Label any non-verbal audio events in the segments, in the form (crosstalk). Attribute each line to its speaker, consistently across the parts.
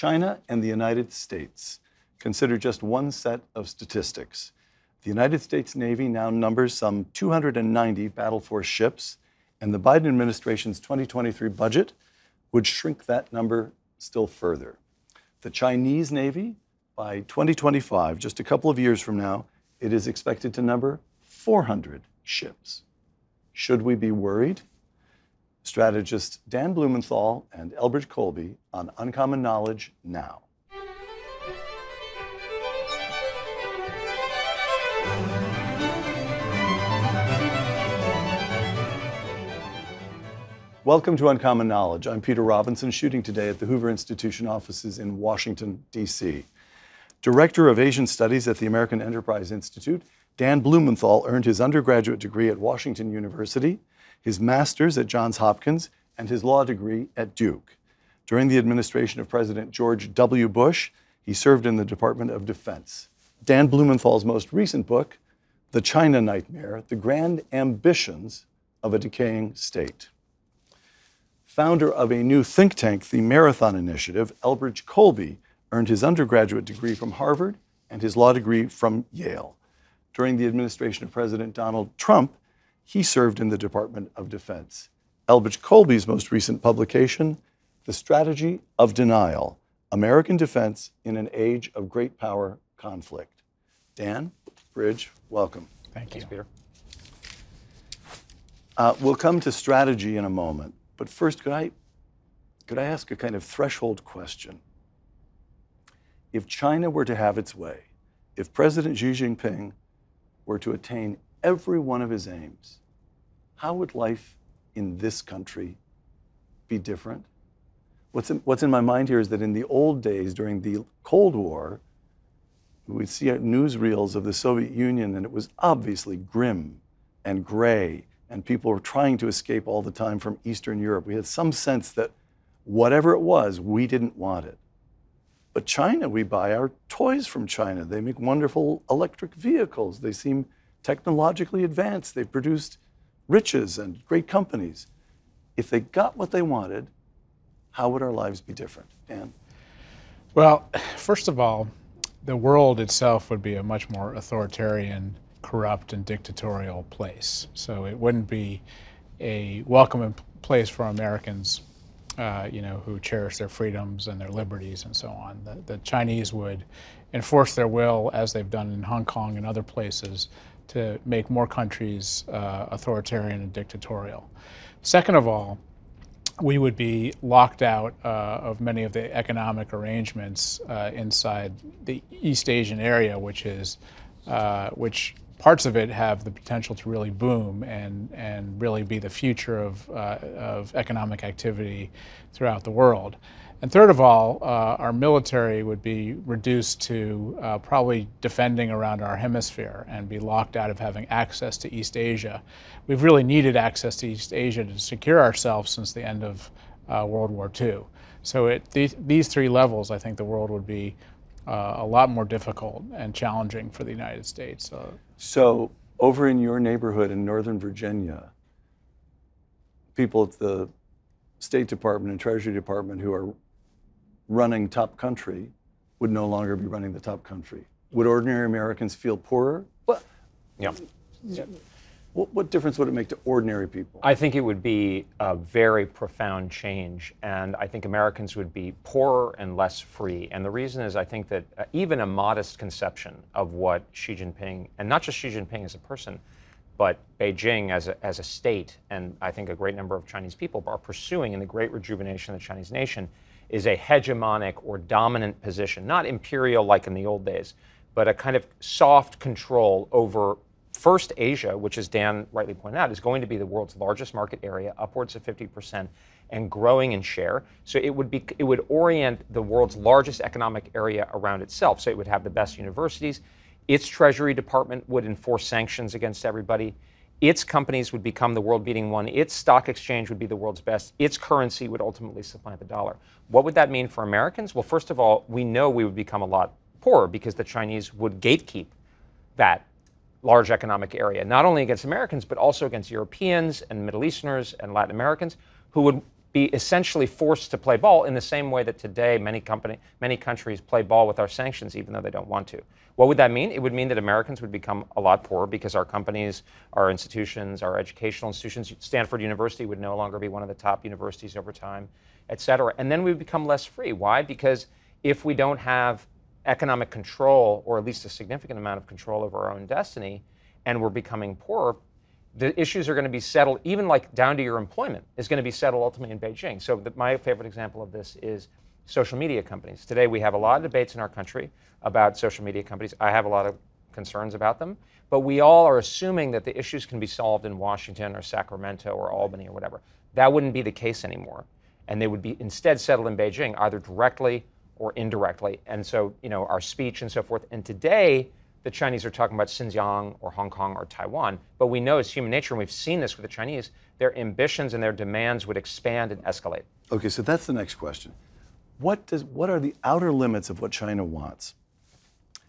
Speaker 1: China and the United States. Consider just one set of statistics. The United States Navy now numbers some 290 battle force ships, and the Biden administration's 2023 budget would shrink that number still further. The Chinese Navy, by 2025, just a couple of years from now, it is expected to number 400 ships. Should we be worried? Strategists Dan Blumenthal and Elbridge Colby on Uncommon Knowledge now. Welcome to Uncommon Knowledge. I'm Peter Robinson, shooting today at the Hoover Institution offices in Washington, D.C. Director of Asian Studies at the American Enterprise Institute, Dan Blumenthal earned his undergraduate degree at Washington University, his master's at Johns Hopkins, and his law degree at Duke. During the administration of President George W. Bush, he served in the Department of Defense. Dan Blumenthal's most recent book, The China Nightmare The Grand Ambitions of a Decaying State. Founder of a new think tank, the Marathon Initiative, Elbridge Colby earned his undergraduate degree from Harvard and his law degree from Yale. During the administration of President Donald Trump, he served in the Department of Defense. Elbridge Colby's most recent publication, The Strategy of Denial American Defense in an Age of Great Power Conflict. Dan, Bridge, welcome.
Speaker 2: Thank you, Peter.
Speaker 1: Uh, we'll come to strategy in a moment, but first, could I, could I ask a kind of threshold question? If China were to have its way, if President Xi Jinping were to attain every one of his aims, how would life in this country be different? What's in, what's in my mind here is that in the old days, during the Cold War, we'd see newsreels of the Soviet Union, and it was obviously grim and gray, and people were trying to escape all the time from Eastern Europe. We had some sense that whatever it was, we didn't want it. But China, we buy our toys from China. They make wonderful electric vehicles. They seem technologically advanced. They've produced riches and great companies. If they got what they wanted, how would our lives be different? Dan?
Speaker 2: Well, first of all, the world itself would be a much more authoritarian, corrupt, and dictatorial place. So it wouldn't be a welcoming place for Americans uh, you know, who cherish their freedoms and their liberties and so on. The, the, Chinese would enforce their will, as they've done in Hong Kong and other places, to make more countries uh, authoritarian and dictatorial. Second of all, we would be locked out uh, of many of the economic arrangements uh, inside the East Asian area, which is uh, which parts of it have the potential to really boom and, and really be the future of, uh, of economic activity throughout the world. And third of all, uh, our military would be reduced to uh, probably defending around our hemisphere and be locked out of having access to East Asia. We've really needed access to East Asia to secure ourselves since the end of uh, World War II. So at these, these three levels, I think the world would be uh, a lot more difficult and challenging for the United States. Uh,
Speaker 1: so, over in your neighborhood in Northern Virginia, people at the State Department and Treasury Department who are running top country would no longer be running the top country. Would ordinary Americans feel poorer?
Speaker 3: Well, yeah.
Speaker 1: What, what, difference would it make to ordinary people?
Speaker 3: I think it would be a very profound change, and I think Americans would be poorer and less free. And the reason is I think that uh, even a modest conception of what Xi Jinping, and not just Xi Jinping as a person, but Beijing as a, as a state, and I think a great number of Chinese people are pursuing in the great rejuvenation of the Chinese nation, is a hegemonic or dominant position, not imperial like in the old days, but a kind of soft control over First Asia, which as Dan rightly pointed out, is going to be the world's largest market area, upwards of 50%, and growing in share. So it would be it would orient the world's largest economic area around itself. So it would have the best universities. Its Treasury Department would enforce sanctions against everybody. Its companies would become the world beating one. Its stock exchange would be the world's best. Its currency would ultimately supplant the dollar. What would that mean for Americans? Well, first of all, we know we would become a lot poorer because the Chinese would gatekeep that large economic area, not only against Americans, but also against Europeans and Middle Easterners and Latin Americans who would be essentially forced to play ball in the same way that today many company, many countries play ball with our sanctions, even though they don't want to. What would that mean? It would mean that Americans would become a lot poorer because our companies, our institutions, our educational institutions, Stanford University would no longer be one of the top universities over time, et cetera. And then we would become less free. Why? Because if we don't have economic control, or at least a significant amount of control over our own destiny, and we're becoming poorer, the issues are going to be settled, even like down to your employment, is going to be settled ultimately in Beijing. So, the, my favorite example of this is social media companies. Today, we have a lot of debates in our country about social media companies. I have a lot of concerns about them, but we all are assuming that the issues can be solved in Washington or Sacramento or Albany or whatever. That wouldn't be the case anymore. And they would be instead settled in Beijing, either directly or indirectly. And so, you know, our speech and so forth. And today, the Chinese are talking about Xinjiang or Hong Kong or Taiwan. But we know it's human nature, and we've seen this with the Chinese, their ambitions and their demands would expand and escalate.
Speaker 1: Okay, so that's the next question. What, does, what are the outer limits of what China wants?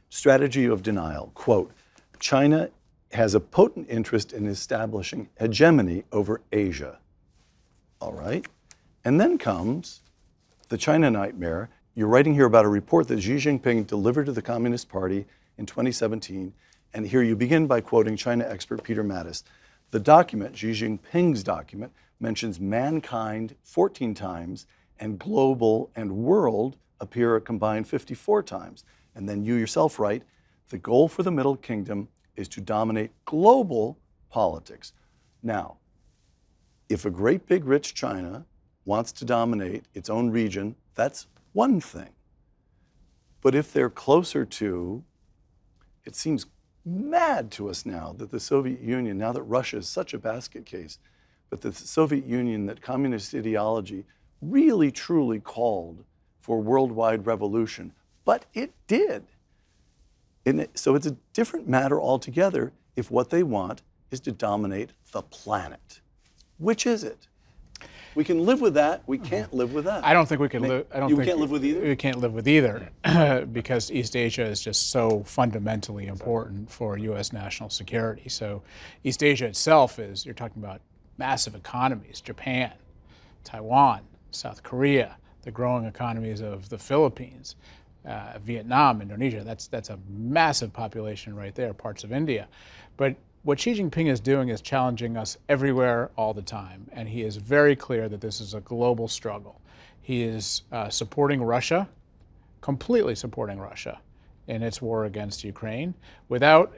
Speaker 1: Strategy of denial. Quote China has a potent interest in establishing hegemony over Asia. All right. And then comes the China nightmare. You're writing here about a report that Xi Jinping delivered to the Communist Party in 2017. And here you begin by quoting China expert Peter Mattis. The document, Xi Jinping's document, mentions mankind 14 times and global and world appear a combined 54 times. And then you yourself write the goal for the Middle Kingdom is to dominate global politics. Now, if a great big rich China wants to dominate its own region, that's one thing. But if they're closer to it seems mad to us now that the Soviet Union, now that Russia is such a basket case, but the Soviet Union, that communist ideology really truly called for worldwide revolution, but it did. It, so it's a different matter altogether if what they want is to dominate the planet. Which is it? We can live with that. We can't live with that.
Speaker 2: I don't think we can live. I don't
Speaker 1: you
Speaker 2: think
Speaker 1: can't live with either.
Speaker 2: We can't live with either (clears throat) because East Asia is just so fundamentally important for U.S. national security. So, East Asia itself is you're talking about massive economies: Japan, Taiwan, South Korea, the growing economies of the Philippines, uh, Vietnam, Indonesia. That's that's a massive population right there. Parts of India, but what Xi Jinping is doing is challenging us everywhere all the time, and he is very clear that this is a global struggle. He is uh, supporting Russia, completely supporting Russia in its war against Ukraine. Without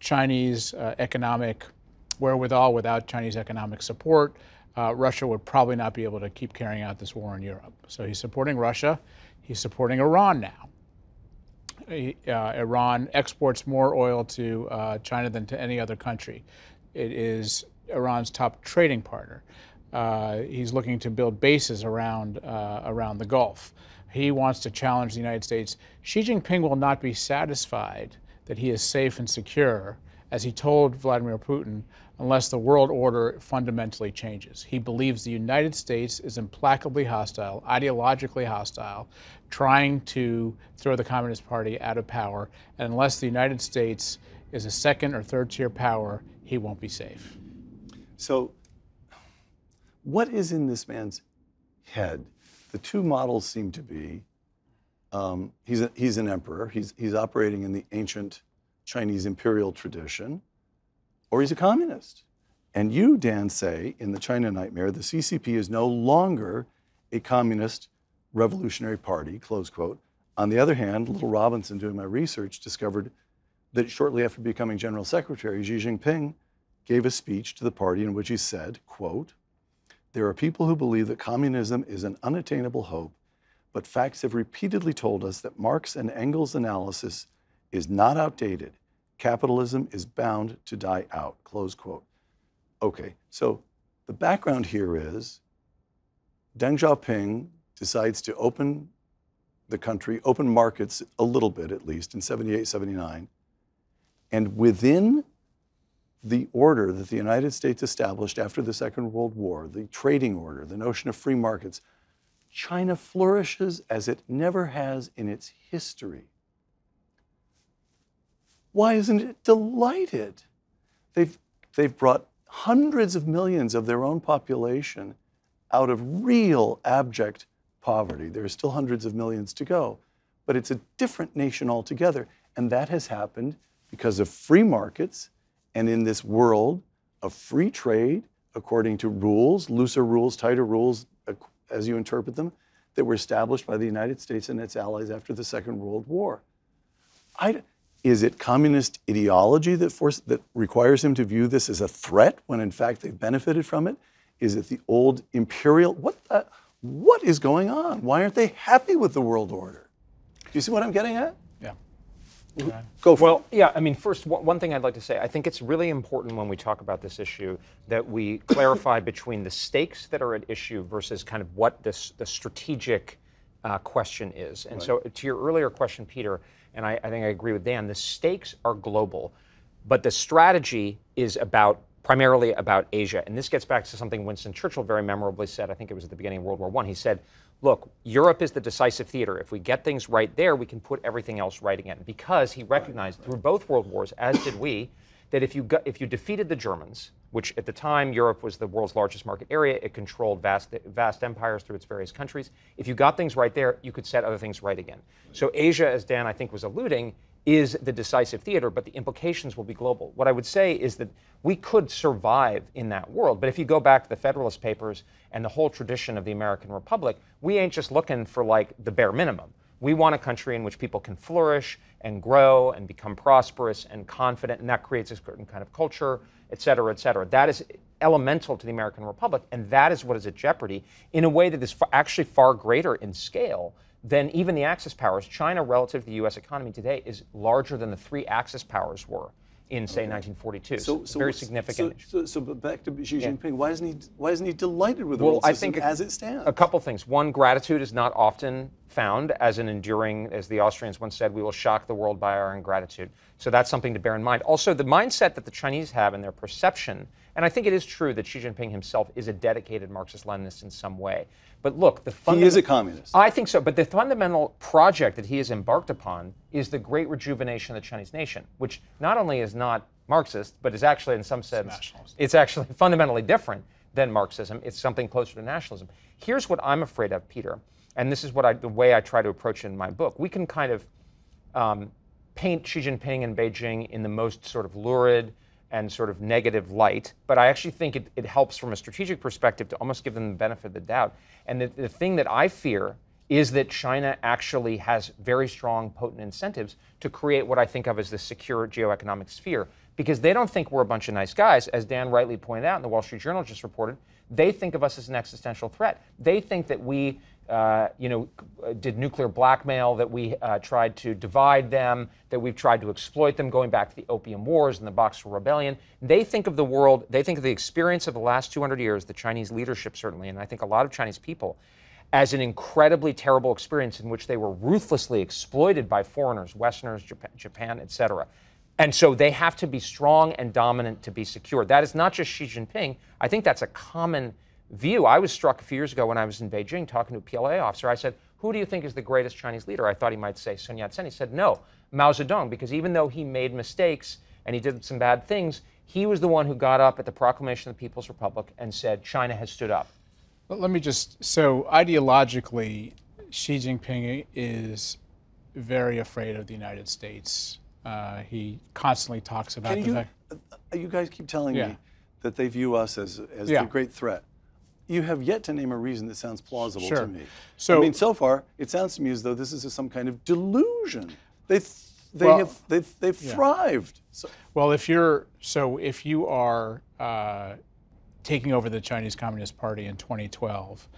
Speaker 2: Chinese uh, economic wherewithal, without Chinese economic support, uh, Russia would probably not be able to keep carrying out this war in Europe. So he's supporting Russia. He's supporting Iran now Iran exports more oil to uh, China than to any other country. It is Iran's top trading partner. Uh, he's looking to build bases around uh, around the Gulf. He wants to challenge the United States. Xi Jinping will not be satisfied that he is safe and secure, as he told Vladimir Putin, unless the world order fundamentally changes. He believes the United States is implacably hostile, ideologically hostile, trying to throw the Communist Party out of power. And unless the United States is a second or third tier power, he won't be safe.
Speaker 1: So, what is in this man's head? The two models seem to be um, he's, a, he's an emperor, he's, he's operating in the ancient Chinese imperial tradition or he's a communist. And you, Dan, say in the China Nightmare, the CCP is no longer a communist revolutionary party, close quote. On the other hand, Little Robinson, doing my research, discovered that shortly after becoming general secretary, Xi Jinping gave a speech to the party in which he said, quote, there are people who believe that communism is an unattainable hope, but facts have repeatedly told us that Marx and Engels' analysis is not outdated capitalism is bound to die out, close quote. Okay, so the background here is Deng Xiaoping decides to open the country, open markets a little bit at least in 78, 79. And within the order that the United States established after the Second World War, the trading order, the notion of free markets, China flourishes as it never has in its history. Why isn't it delighted? They've, they've brought hundreds of millions of their own population out of real abject poverty. There are still hundreds of millions to go, but it's a different nation altogether. And that has happened because of free markets and in this world of free trade, according to rules, looser rules, tighter rules, as you interpret them, that were established by the United States and its allies after the Second World War. I, is it communist ideology that, force, that requires him to view this as a threat when in fact they've benefited from it? Is it the old imperial? What, the, what is going on? Why aren't they happy with the world order? Do you see what I'm getting at?
Speaker 2: Yeah.
Speaker 1: Go for
Speaker 3: well, yeah. I mean, first, one thing I'd like to say, I think it's really important when we talk about this issue that we (coughs) clarify between the stakes that are at issue versus kind of what this the strategic uh, question is. And right. so, to your earlier question, Peter, and I, I think I agree with Dan, the stakes are global, but the strategy is about primarily about Asia. And this gets back to something Winston Churchill very memorably said, I think it was at the beginning of World War I. He said, Look, Europe is the decisive theater. If we get things right there, we can put everything else right again. Because he recognized through both world wars, as did we, that if you, got, if you defeated the Germans, which at the time Europe was the world's largest market area, it controlled vast, vast empires through its various countries. If you got things right there, you could set other things right again. So Asia, as Dan I think was alluding, is the decisive theater, but the implications will be global. What I would say is that we could survive in that world, but if you go back to the Federalist Papers and the whole tradition of the American Republic, we ain't just looking for like the bare minimum. We want a country in which people can flourish and grow and become prosperous and confident, and that creates a certain kind of culture, et cetera, et cetera. That is elemental to the American Republic, and that is what is at jeopardy in a way that is actually far greater in scale than even the Axis powers, China relative to the U.S. economy today is larger than the three Axis powers were in say okay. 1942. So, so very significant.
Speaker 1: So, so, but back to Xi Jinping, yeah. why isn't he why isn't he delighted with the well, world I think as it stands?
Speaker 3: A couple things. One, gratitude is not often found as an enduring, as the Austrians once said, we will shock the world by our ingratitude. So that's something to bear in mind. Also, the mindset that the Chinese have and their perception, and I think it is true that Xi Jinping himself is a dedicated Marxist-Leninist in some way. But look, the
Speaker 1: funda- he is a communist.
Speaker 3: I think so. But the fundamental project that he has embarked upon is the great rejuvenation of the Chinese nation, which not only is not Marxist, but is actually, in some sense, it's, it's actually (laughs) fundamentally different than Marxism. It's something closer to nationalism. Here's what I'm afraid of, Peter, and this is what I, the way I try to approach it in my book. We can kind of um, paint Xi Jinping and Beijing in the most sort of lurid and sort of negative light, but I actually think it, it helps from a strategic perspective to almost give them the benefit of the doubt. And the, the thing that I fear is that China actually has very strong, potent incentives to create what I think of as the secure geoeconomic sphere because they don't think we're a bunch of nice guys. As Dan rightly pointed out, and the Wall Street Journal just reported, they think of us as an existential threat. They think that we uh, you know, did nuclear blackmail, that we uh, tried to divide them, that we've tried to exploit them, going back to the Opium Wars and the Boxer Rebellion. They think of the world, they think of the experience of the last 200 years, the Chinese leadership certainly, and I think a lot of Chinese people, as an incredibly terrible experience in which they were ruthlessly exploited by foreigners, Westerners, Japan, Japan et cetera. And so they have to be strong and dominant to be secure. That is not just Xi Jinping. I think that's a common view. I was struck a few years ago when I was in Beijing talking to a PLA officer. I said, Who do you think is the greatest Chinese leader? I thought he might say Sun Yat sen. He said, No, Mao Zedong, because even though he made mistakes and he did some bad things, he was the one who got up at the proclamation of the People's Republic and said, China has stood up.
Speaker 2: Well, let me just so ideologically, Xi Jinping is very afraid of the United States. Uh, he constantly talks about
Speaker 1: Can
Speaker 2: the
Speaker 1: you,
Speaker 2: fact.
Speaker 1: Uh, you guys keep telling yeah. me that they view us as, as
Speaker 2: yeah.
Speaker 1: the great threat you have yet to name a reason that sounds plausible
Speaker 2: sure.
Speaker 1: to me.
Speaker 2: So,
Speaker 1: I mean, so far, it sounds to me as though this is some kind of delusion. They, they well, have, they've, they've yeah. thrived.
Speaker 2: So, well, if you're, so if you are uh, taking over the Chinese Communist Party in 2012,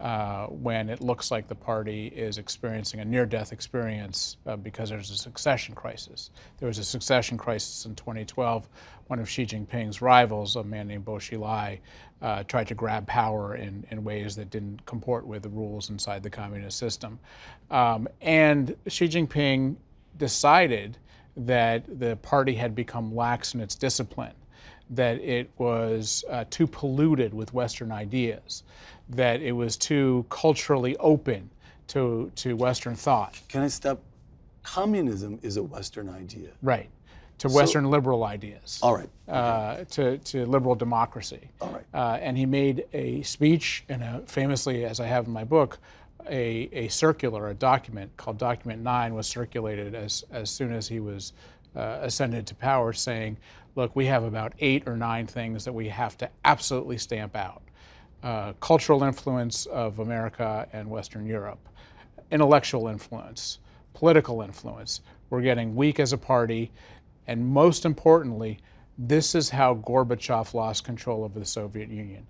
Speaker 2: right. uh, when it looks like the party is experiencing a near death experience uh, because there's a succession crisis. There was a succession crisis in 2012. One of Xi Jinping's rivals, a man named Bo Xilai, uh, tried to grab power in, in ways that didn't comport with the rules inside the communist system. Um, and Xi Jinping decided that the party had become lax in its discipline that it was uh, too polluted with Western ideas, that it was too culturally open to, to Western thought.
Speaker 1: Can I stop? Communism is a Western idea.
Speaker 2: Right. To Western liberal ideas.
Speaker 1: All right.
Speaker 2: Uh, to, to liberal democracy.
Speaker 1: All right.
Speaker 2: Uh, and he made a speech, and a, famously, as I have in my book, a, a circular, a document called Document 9 was circulated as, as soon as he was uh, ascended to power, saying, look, we have about eight or nine things that we have to absolutely stamp out. Uh, cultural influence of America and Western Europe, intellectual influence, political influence. We're getting weak as a party. And most importantly, this is how Gorbachev lost control over the Soviet Union.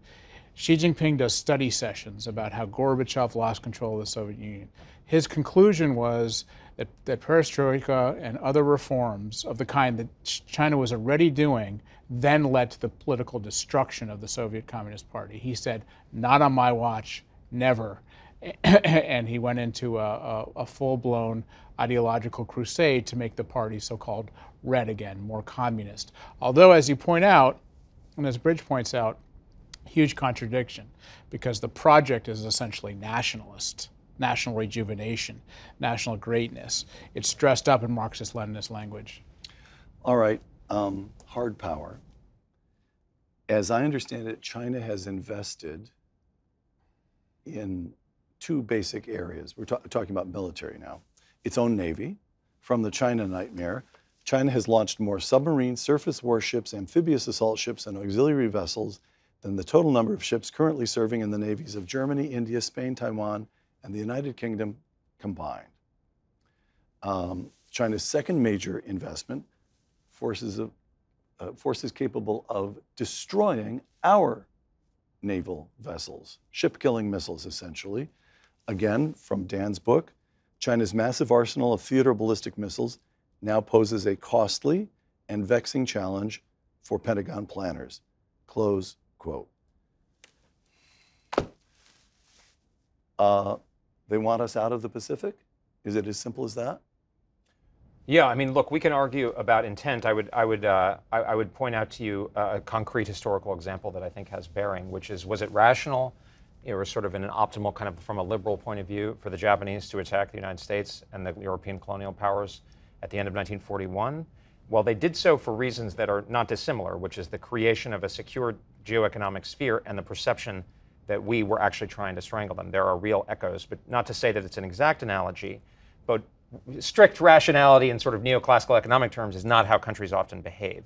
Speaker 2: Xi Jinping does study sessions about how Gorbachev lost control of the Soviet Union. His conclusion was that, that perestroika and other reforms of the kind that China was already doing then led to the political destruction of the Soviet Communist Party. He said, Not on my watch, never. (coughs) and he went into a, a, a full blown ideological crusade to make the party so called red again, more communist. Although, as you point out, and as Bridge points out, huge contradiction because the project is essentially nationalist, national rejuvenation, national greatness. It's dressed up in Marxist Leninist language.
Speaker 1: All right, um, hard power. As I understand it, China has invested in two basic areas. We're ta- talking about military now. Its own navy, from the China nightmare. China has launched more submarines, surface warships, amphibious assault ships, and auxiliary vessels than the total number of ships currently serving in the navies of Germany, India, Spain, Taiwan, and the United Kingdom combined. Um, China's second major investment, forces, of, uh, forces capable of destroying our naval vessels, ship killing missiles, essentially. Again, from Dan's book, China's massive arsenal of theater ballistic missiles now poses a costly and vexing challenge for Pentagon planners. Close quote. Uh, they want us out of the Pacific? Is it as simple as that?
Speaker 3: Yeah, I mean, look, we can argue about intent. I would, I would, uh, I, I, would point out to you a concrete historical example that I think has bearing, which is, was it rational, or sort of in an optimal kind of from a liberal point of view, for the Japanese to attack the United States and the European colonial powers at the end of 1941? Well, they did so for reasons that are not dissimilar, which is the creation of a secure geoeconomic sphere and the perception that we were actually trying to strangle them. There are real echoes, but not to say that it's an exact analogy, but strict rationality in sort of neoclassical economic terms is not how countries often behave.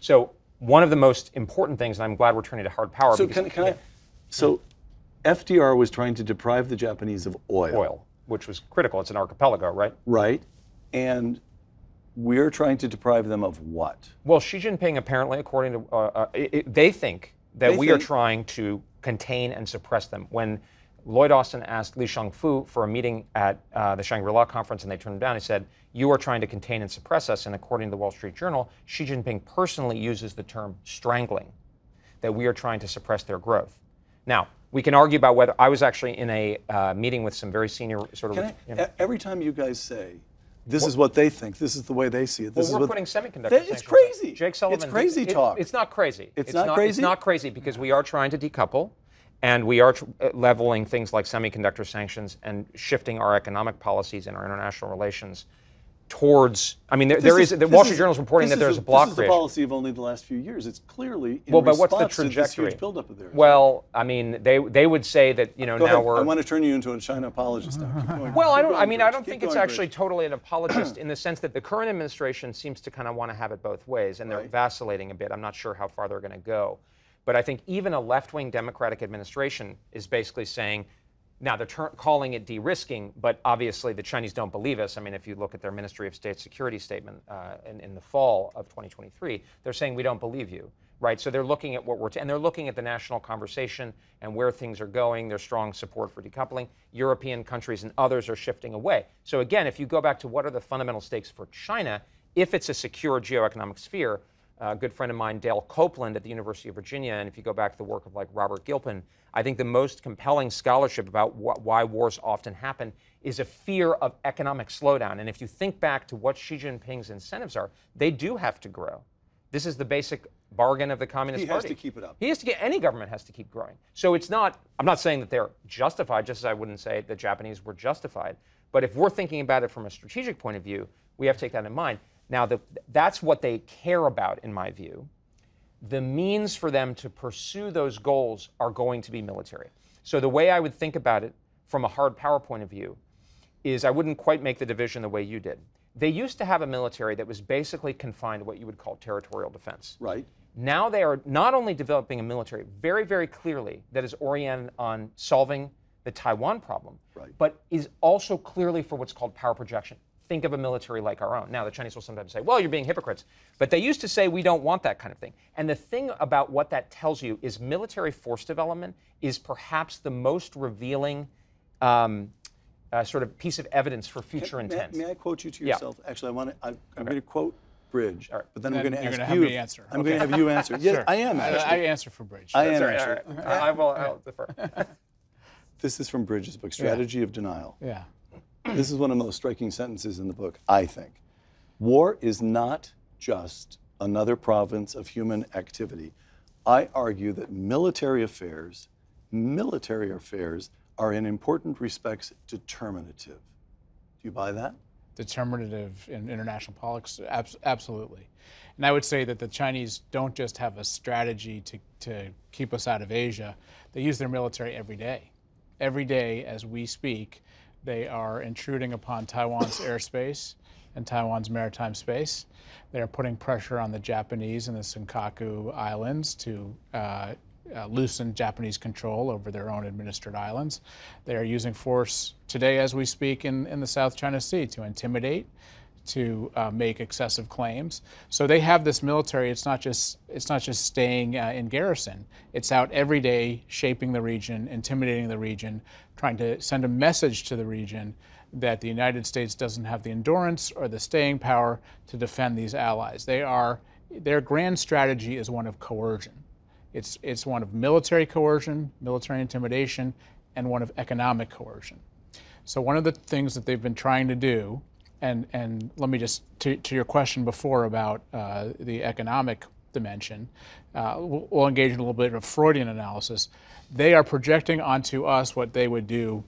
Speaker 3: So one of the most important things, and I'm glad we're turning to hard power.
Speaker 1: So because, can, can yeah. I? So FDR was trying to deprive the Japanese of oil.
Speaker 3: Oil, which was critical. It's an archipelago, right?
Speaker 1: Right, and we're trying to deprive them of what?
Speaker 3: Well, Xi Jinping apparently, according to, uh, uh, it, they think that
Speaker 1: they
Speaker 3: we
Speaker 1: think?
Speaker 3: are trying to contain and suppress them. When Lloyd Austin asked Li Shangfu for a meeting at uh, the Shangri-La conference and they turned him down, he said, you are trying to contain and suppress us. And according to the Wall Street Journal, Xi Jinping personally uses the term strangling, that we are trying to suppress their growth. Now, we can argue about whether I was actually in a uh, meeting with some very senior sort of.
Speaker 1: I, you know, every time you guys say this is what they think. This is the way they see it. This
Speaker 3: well, we're
Speaker 1: is
Speaker 3: putting semiconductor.
Speaker 1: They, it's crazy.
Speaker 3: Jake Sullivan.
Speaker 1: It's crazy
Speaker 3: it,
Speaker 1: talk.
Speaker 3: It, it's not crazy.
Speaker 1: It's,
Speaker 3: it's
Speaker 1: not,
Speaker 3: not,
Speaker 1: crazy.
Speaker 3: It's not crazy because we are trying to decouple, and we are tr- uh, leveling things like semiconductor sanctions and shifting our economic policies and our international relations towards. I mean, there, there is, is the Wall Street Journal is reporting that there's
Speaker 1: a,
Speaker 3: a block
Speaker 1: This is the policy of only the last few years. It's clearly in
Speaker 3: well, but what's the
Speaker 1: response to this
Speaker 3: trajectory?
Speaker 1: buildup of theirs.
Speaker 3: Well, I mean, they they would say that you know
Speaker 1: Go
Speaker 3: now
Speaker 1: ahead.
Speaker 3: we're.
Speaker 1: I want to turn you into a China apologist now.
Speaker 3: Well, I don't. I mean,
Speaker 1: Bridge.
Speaker 3: I don't
Speaker 1: Keep
Speaker 3: think it's
Speaker 1: going,
Speaker 3: actually
Speaker 1: Bridge.
Speaker 3: totally an apologist (clears throat) in the sense that the current administration seems to kind of want to have it both ways, and they're
Speaker 1: Right.
Speaker 3: vacillating a bit. I'm not sure how far they're going to go, but I think even a left-wing Democratic administration is basically saying. Now they're ter- calling it de-risking, but obviously the Chinese don't believe us. I mean, if you look at their Ministry of State Security statement uh, in, in the fall of 2023, they're saying we don't believe you, right? So they're looking at what we're t- and they're looking at the national conversation and where things are going. There's strong support for decoupling. European countries and others are shifting away. So again, if you go back to what are the fundamental stakes for China, if it's a secure geoeconomic sphere, a good friend of mine, Dale Copeland at the University of Virginia, and if you go back to the work of like Robert Gilpin, I think the most compelling scholarship about wh- why wars often happen is a fear of economic slowdown. And if you think back to what Xi Jinping's incentives are, they do have to grow. This is the basic bargain of the Communist Party.
Speaker 1: He has to keep it up.
Speaker 3: He has to get any government has to keep growing. So it's not. I'm not saying that they're justified, just as I wouldn't say the Japanese were justified. But if we're thinking about it from a strategic point of view, we have to take that in mind. Now, the, that's what they care about, in my view. The means for them to pursue those goals are going to be military. So, the way I would think about it from a hard power point of view is I wouldn't quite make the division the way you did. They used to have a military that was basically confined to what you would call territorial defense.
Speaker 1: Right.
Speaker 3: Now they are not only developing a military very, very clearly that is oriented on solving the Taiwan problem,
Speaker 1: Right.
Speaker 3: but is also clearly for what's called power projection. Think of a military like our own. Now, the Chinese will sometimes say, well, you're being hypocrites. But they used to say, we don't want that kind of thing. And the thing about what that tells you is military force development is perhaps the most revealing um, uh, sort of piece of evidence for future
Speaker 1: May,
Speaker 3: intent.
Speaker 1: may I quote you to
Speaker 3: Yeah.
Speaker 1: yourself? Actually, I want to. I'm, I'm going to quote Bridge,
Speaker 3: All right.
Speaker 1: but then I'm going to ask
Speaker 2: gonna have
Speaker 1: you.
Speaker 2: me answer.
Speaker 1: I'm going to have you answer. Yes,
Speaker 2: Sure.
Speaker 1: I am
Speaker 2: I,
Speaker 1: actually.
Speaker 2: I answer for Bridge.
Speaker 1: I am
Speaker 3: Sorry,
Speaker 1: actually.
Speaker 3: all right. I will I'll defer. (laughs)
Speaker 1: This is from Bridge's book, Strategy of Denial.
Speaker 2: Yeah.
Speaker 1: This is one of the most striking sentences in the book, I think. War is not just another province of human activity. I argue that military affairs, military affairs, are in important respects determinative. Do you buy that?
Speaker 2: determinative in international politics? Abs- absolutely. And I would say that the Chinese don't just have a strategy to, to keep us out of Asia, they use their military every day. Every day, as we speak, they are intruding upon Taiwan's (coughs) airspace and Taiwan's maritime space. They are putting pressure on the Japanese in the Senkaku Islands to uh, uh, loosen Japanese control over their own administered islands. They are using force today, as we speak, in, in the South China Sea to intimidate, to uh, make excessive claims. So they have this military. It's not just it's not just staying uh, in garrison. It's out every day, shaping the region, intimidating the region, trying to send a message to the region that the United States doesn't have the endurance or the staying power to defend these allies. They are their grand strategy is one of coercion. It's, it's one of military coercion, military intimidation, and one of economic coercion. So, one of the things that they've been trying to do, and, and let me just, to, to your question before about uh, the economic dimension, uh, we'll, engage in a little bit of Freudian analysis. They are projecting onto us what they would do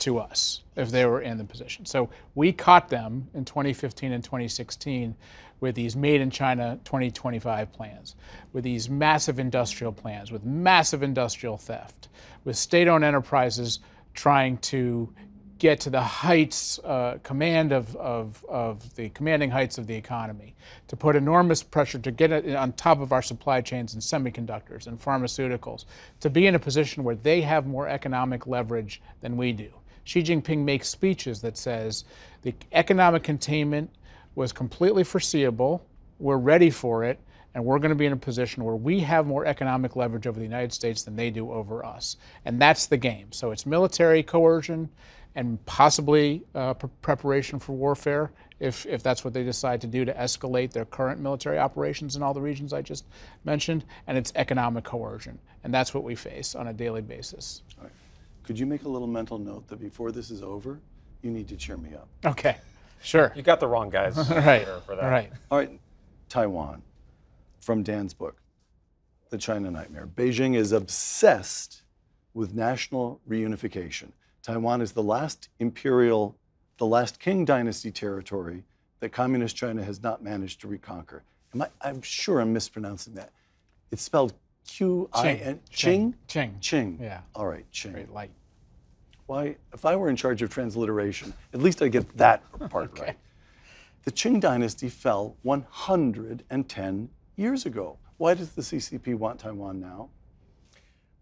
Speaker 2: to us if they were in the position. So we caught them in 2015 and 2016 with these made in China 2025 plans, with these massive industrial plans, with massive industrial theft, with state owned enterprises trying to get to the heights, uh, command of, of, of the commanding heights of the economy, to put enormous pressure to get it on top of our supply chains in semiconductors and pharmaceuticals, to be in a position where they have more economic leverage than we do. Xi Jinping makes speeches that says the economic containment was completely foreseeable, we're ready for it, and we're going to be in a position where we have more economic leverage over the United States than they do over us. And that's the game. So it's military coercion and possibly uh, pre- preparation for warfare if, if that's what they decide to do to escalate their current military operations in all the regions I just mentioned. And it's economic coercion. And that's what we face on a daily basis.
Speaker 1: All right. Could you make a little mental note that before this is over, you need to cheer me up?
Speaker 2: Okay, sure.
Speaker 3: You got the wrong guys (laughs)
Speaker 2: All right.
Speaker 3: here for that.
Speaker 2: All right.
Speaker 1: All right, Taiwan, from Dan's book, The China Nightmare. Beijing is obsessed with national reunification. Taiwan is the last imperial, the last Qing dynasty territory that communist China has not managed to reconquer. Am I, I'm sure I'm mispronouncing that. It's spelled Q I N. Qing?
Speaker 2: Ching.
Speaker 1: Qing.
Speaker 2: Yeah.
Speaker 1: All right, Qing.
Speaker 2: Very light.
Speaker 1: Why, if I were in charge of transliteration, at least I'd get that part right. The Qing dynasty fell 110 years ago. Why does the CCP want Taiwan now?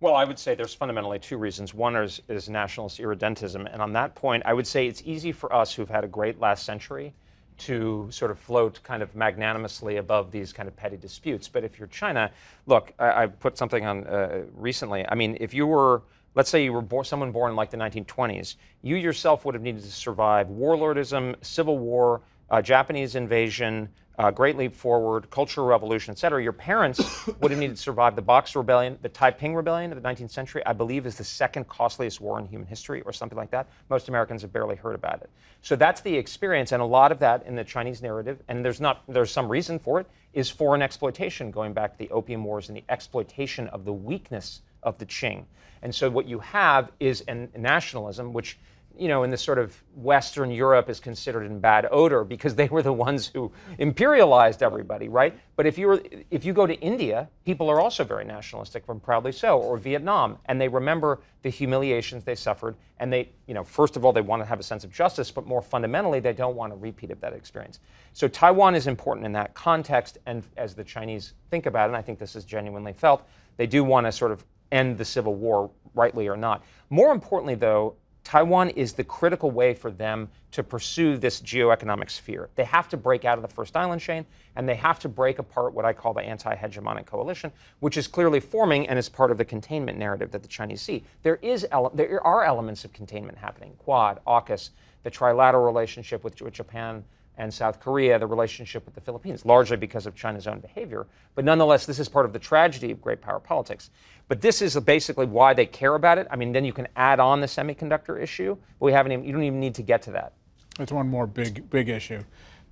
Speaker 3: Well, I would say there's fundamentally two reasons. One is, is nationalist irredentism. And on that point, I would say it's easy for us who've had a great last century to sort of float kind of magnanimously above these kind of petty disputes. But if you're China, look, I, I put something on uh, recently. I mean, if you were, let's say you were someone born like the 1920s, you yourself would have needed to survive warlordism, civil war, uh, Japanese invasion, uh, Great Leap Forward, Cultural Revolution, et cetera. Your parents (coughs) would have needed to survive the Boxer Rebellion, the Taiping Rebellion of the 19th century, I believe is the second costliest war in human history or something like that. Most Americans have barely heard about it. So that's the experience, and a lot of that in the Chinese narrative, and there's not there's some reason for it, is foreign exploitation, going back to the Opium Wars and the exploitation of the weakness of the Qing. And so what you have is a nationalism which you know, in this sort of Western Europe is considered in bad odor because they were the ones who imperialized everybody, right? But if you were, if you go to India, people are also very nationalistic, and proudly so, or Vietnam, and they remember the humiliations they suffered, and they, you know, first of all, they want to have a sense of justice, but more fundamentally, they don't want a repeat of that experience. So Taiwan is important in that context, and as the Chinese think about it, and I think this is genuinely felt, they do want to sort of end the civil war, rightly or not. More importantly, though, Taiwan is the critical way for them to pursue this geoeconomic sphere. They have to break out of the first island chain and they have to break apart what I call the anti hegemonic coalition, which is clearly forming and is part of the containment narrative that the Chinese see. There, is ele- there are elements of containment happening Quad, AUKUS, the trilateral relationship with, with Japan and South Korea, the relationship with the Philippines, largely because of China's own behavior. But nonetheless, this is part of the tragedy of great power politics. But this is basically why they care about it. I mean, then you can add on the semiconductor issue, but we haven't even, you don't even need to get to that.
Speaker 2: It's one more big, big issue.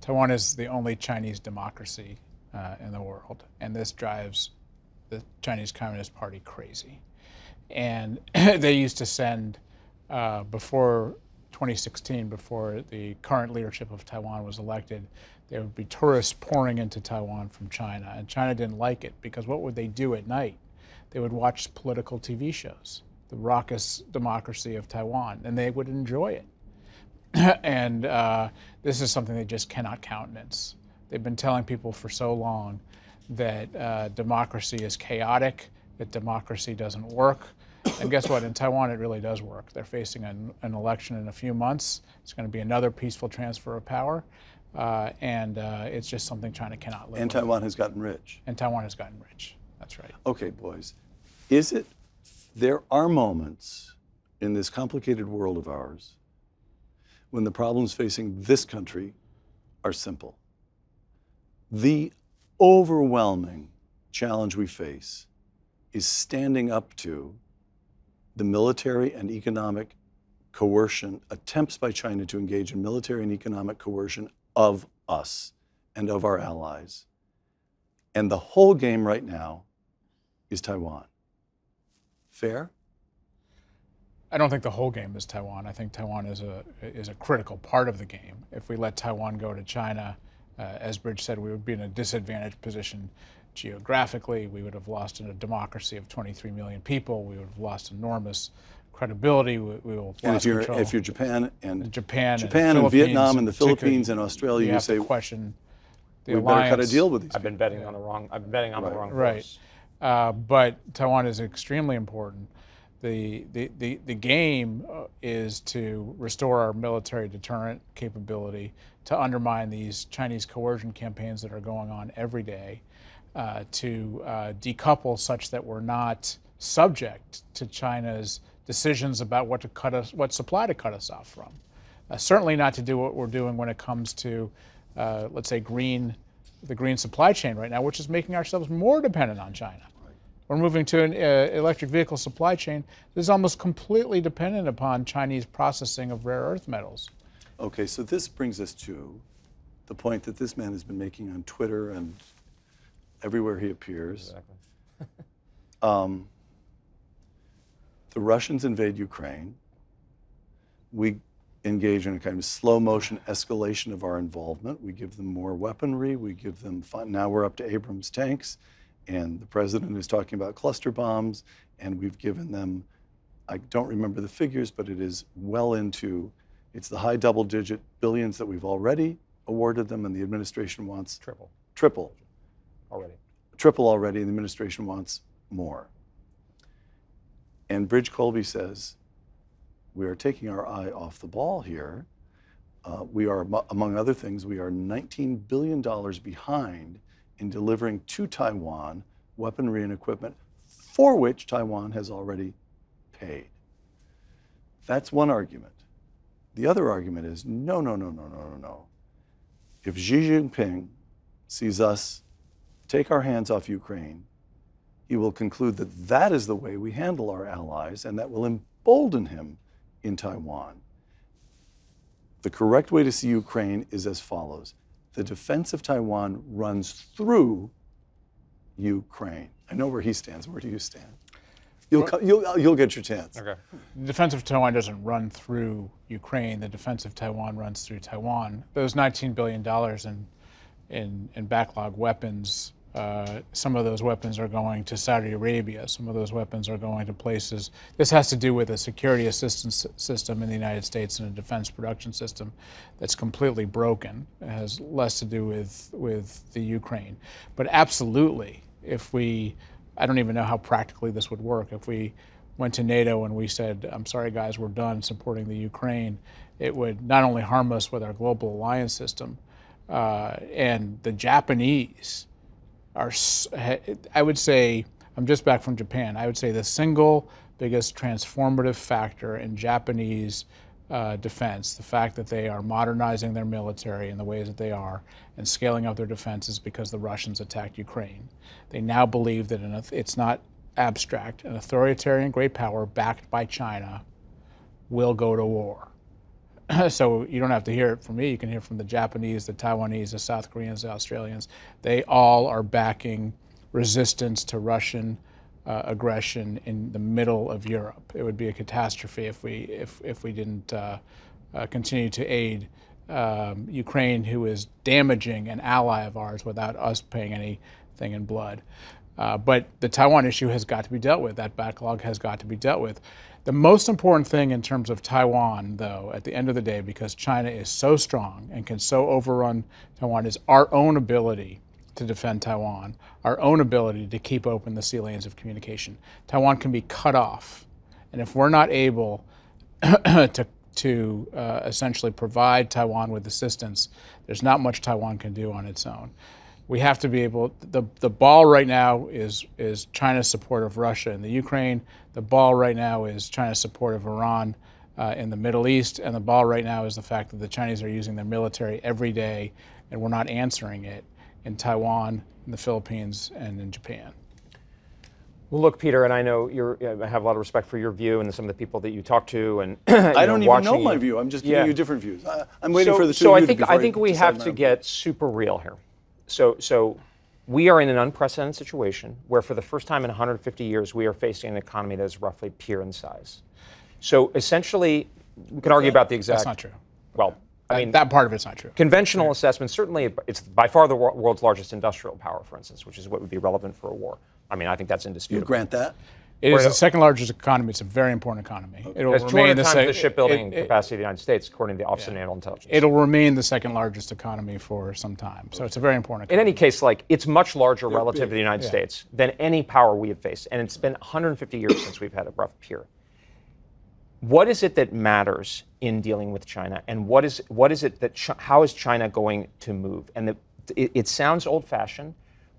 Speaker 2: Taiwan is the only Chinese democracy uh, in the world, and this drives the Chinese Communist Party crazy. And (laughs) they used to send, uh, before 2016, before the current leadership of Taiwan was elected, there would be tourists pouring into Taiwan from China. And China didn't like it because what would they do at night? They would watch political TV shows, the raucous democracy of Taiwan, and they would enjoy it. (clears throat) and uh, this is something they just cannot countenance. They've been telling people for so long that uh, democracy is chaotic, that democracy doesn't work, and guess what? In Taiwan, it really does work. They're facing an, an election in a few months. It's going to be another peaceful transfer of power. Uh, and uh, it's just something China cannot live
Speaker 1: And
Speaker 2: with.
Speaker 1: Taiwan has gotten rich.
Speaker 2: And Taiwan has gotten rich. That's right.
Speaker 1: Okay, boys. Is it, there are moments in this complicated world of ours when the problems facing this country are simple. The overwhelming challenge we face is standing up to the military and economic coercion, attempts by China to engage in military and economic coercion of us and of our allies. And the whole game right now is Taiwan. Fair?
Speaker 2: I don't think the whole game is Taiwan. I think Taiwan is a is a critical part of the game. If we let Taiwan go to China, uh, as Bridge said, we would be in a disadvantaged position geographically. We would have lost in a democracy of 23 million people. We would have lost enormous credibility. We, we will have
Speaker 1: And if you're
Speaker 2: control.
Speaker 1: if you're Japan and
Speaker 2: Japan,
Speaker 1: Japan and
Speaker 2: Philippines
Speaker 1: Vietnam and the Philippines and Australia,
Speaker 2: you
Speaker 1: you
Speaker 2: have
Speaker 1: say
Speaker 2: to question the
Speaker 1: we better cut a deal with these.
Speaker 3: I've been betting on the wrong, I've been betting on
Speaker 1: Right.
Speaker 3: the wrong
Speaker 2: Right.
Speaker 3: horse.
Speaker 2: Uh, but Taiwan is extremely important. The, the, the, the game uh, is to restore our military deterrent capability, to undermine these Chinese coercion campaigns that are going on every day, uh, to uh, decouple such that we're not subject to China's decisions about what to cut us, what supply to cut us off from. Uh, certainly not to do what we're doing when it comes to, uh, let's say, green, the green supply chain right now, which is making ourselves more dependent on China. We're moving to an uh, electric vehicle supply chain that is almost completely dependent upon Chinese processing of rare earth metals.
Speaker 1: Okay, so this brings us to the point that this man has been making on Twitter and everywhere he appears. (laughs) (laughs) Um, the Russians invade Ukraine. We engage in a kind of slow motion escalation of our involvement. We give them more weaponry. We give them fun. Now we're up to Abrams tanks, and the president is talking about cluster bombs, and we've given them. I don't remember the figures, but it is well into. It's the high double digit billions that we've already awarded them, and the administration wants
Speaker 3: Triple
Speaker 1: triple
Speaker 3: already.
Speaker 1: triple already, and the administration wants more. And Bridge Colby says, we are taking our eye off the ball here. Uh, we are, among other things, we are $19 billion behind in delivering to Taiwan weaponry and equipment for which Taiwan has already paid. That's one argument. The other argument is no, no, no, no, no, no, no. If Xi Jinping sees us take our hands off Ukraine, he will conclude that that is the way we handle our allies and that will embolden him in Taiwan. The correct way to see Ukraine is as follows the defense of Taiwan runs through Ukraine. I know where he stands. Where do you stand? You'll, you'll, you'll get your chance.
Speaker 3: Okay.
Speaker 2: The defense of Taiwan doesn't run through Ukraine. The defense of Taiwan runs through Taiwan. Those $19 billion in, in, in backlog weapons, uh, some of those weapons are going to Saudi Arabia. Some of those weapons are going to places. This has to do with a security assistance system in the United States and a defense production system that's completely broken. It has less to do with, with the Ukraine. But absolutely, if we I don't even know how practically this would work. If we went to NATO and we said, I'm sorry, guys, we're done supporting the Ukraine, it would not only harm us with our global alliance system, uh, and the Japanese are, I would say, I'm just back from Japan, I would say the single biggest transformative factor in Japanese uh, defense, the fact that they are modernizing their military in the ways that they are and scaling up their defenses because the Russians attacked Ukraine. They now believe that it's not abstract. An authoritarian great power backed by China will go to war. (clears throat) so you don't have to hear it from me. You can hear from the Japanese, the Taiwanese, the South Koreans, the Australians. They all are backing resistance to Russian uh, aggression in the middle of Europe. It would be a catastrophe if we if if we didn't uh, uh, continue to aid um, Ukraine, who is damaging an ally of ours without us paying anything in blood. Uh, but the Taiwan issue has got to be dealt with. That backlog has got to be dealt with. The most important thing in terms of Taiwan, though, at the end of the day, because China is so strong and can so overrun Taiwan, is our own ability to defend Taiwan, our own ability to keep open the sea lanes of communication. Taiwan can be cut off. And if we're not able (clears throat) to, to uh, essentially provide Taiwan with assistance, there's not much Taiwan can do on its own. We have to be able, the, the ball right now is, is China's support of Russia in the Ukraine. The ball right now is China's support of Iran uh, in the Middle East. And the ball right now is the fact that the Chinese are using their military every day and we're not answering it in Taiwan, in the Philippines, and in Japan.
Speaker 3: Well, look, Peter, and I know you I have a lot of respect for your view and some of the people that you talk to, and (clears throat)
Speaker 1: I don't even know my view. I'm just giving yeah. you different views. I, am waiting
Speaker 3: so,
Speaker 1: for the two
Speaker 3: so
Speaker 1: of
Speaker 3: I think
Speaker 1: I
Speaker 3: think we have to get super real here. So so we are in an unprecedented situation where, for the first time in 150 years, we are facing an economy that is roughly peer in size. So essentially, we can argue about the exact.
Speaker 2: That's not true.
Speaker 3: Well,
Speaker 2: I mean, that part of it's not true.
Speaker 3: Conventional assessment, certainly, it's by far the world's largest industrial power, for instance, which is what would be relevant for a war. I mean, I think that's indisputable.
Speaker 1: You grant that?
Speaker 2: It is the second largest economy. It's a very important economy.
Speaker 3: Okay. It will it's remain the, times the shipbuilding it, it, capacity of the United States, according to the Office yeah. of Naval Intelligence.
Speaker 2: It'll remain the second largest economy for some time. So it's a very important.
Speaker 3: Economy. In any case, like it's much larger They're relative big. to the United yeah. States than any power we have faced, and it's been 150 years since we've had a rough peer. What is it that matters in dealing with China, and what is what is it that how is China going to move? And the, it, it, sounds old-fashioned,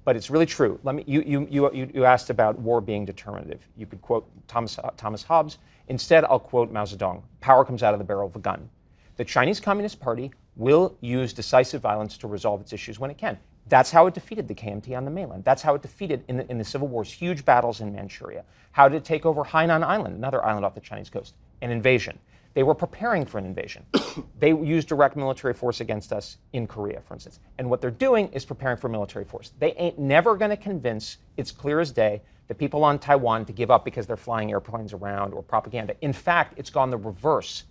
Speaker 3: but it's really true. Let me you, you you you asked about war being determinative. You could quote Thomas uh, Thomas Hobbes. Instead, I'll quote Mao Zedong: "Power comes out of the barrel of a gun." The Chinese Communist Party will use decisive violence to resolve its issues when it can. That's how it defeated the KMT on the mainland. That's how it defeated in the, in the Civil Wars huge battles in Manchuria. How did it take over Hainan Island, another island off the Chinese coast? An invasion. They were preparing for an invasion. (coughs) they used direct military force against us in Korea, for instance. And what they're doing is preparing for military force. They ain't never going to convince, it's clear as day, the people on Taiwan to give up because they're flying airplanes around or propaganda. In fact, it's gone the reverse.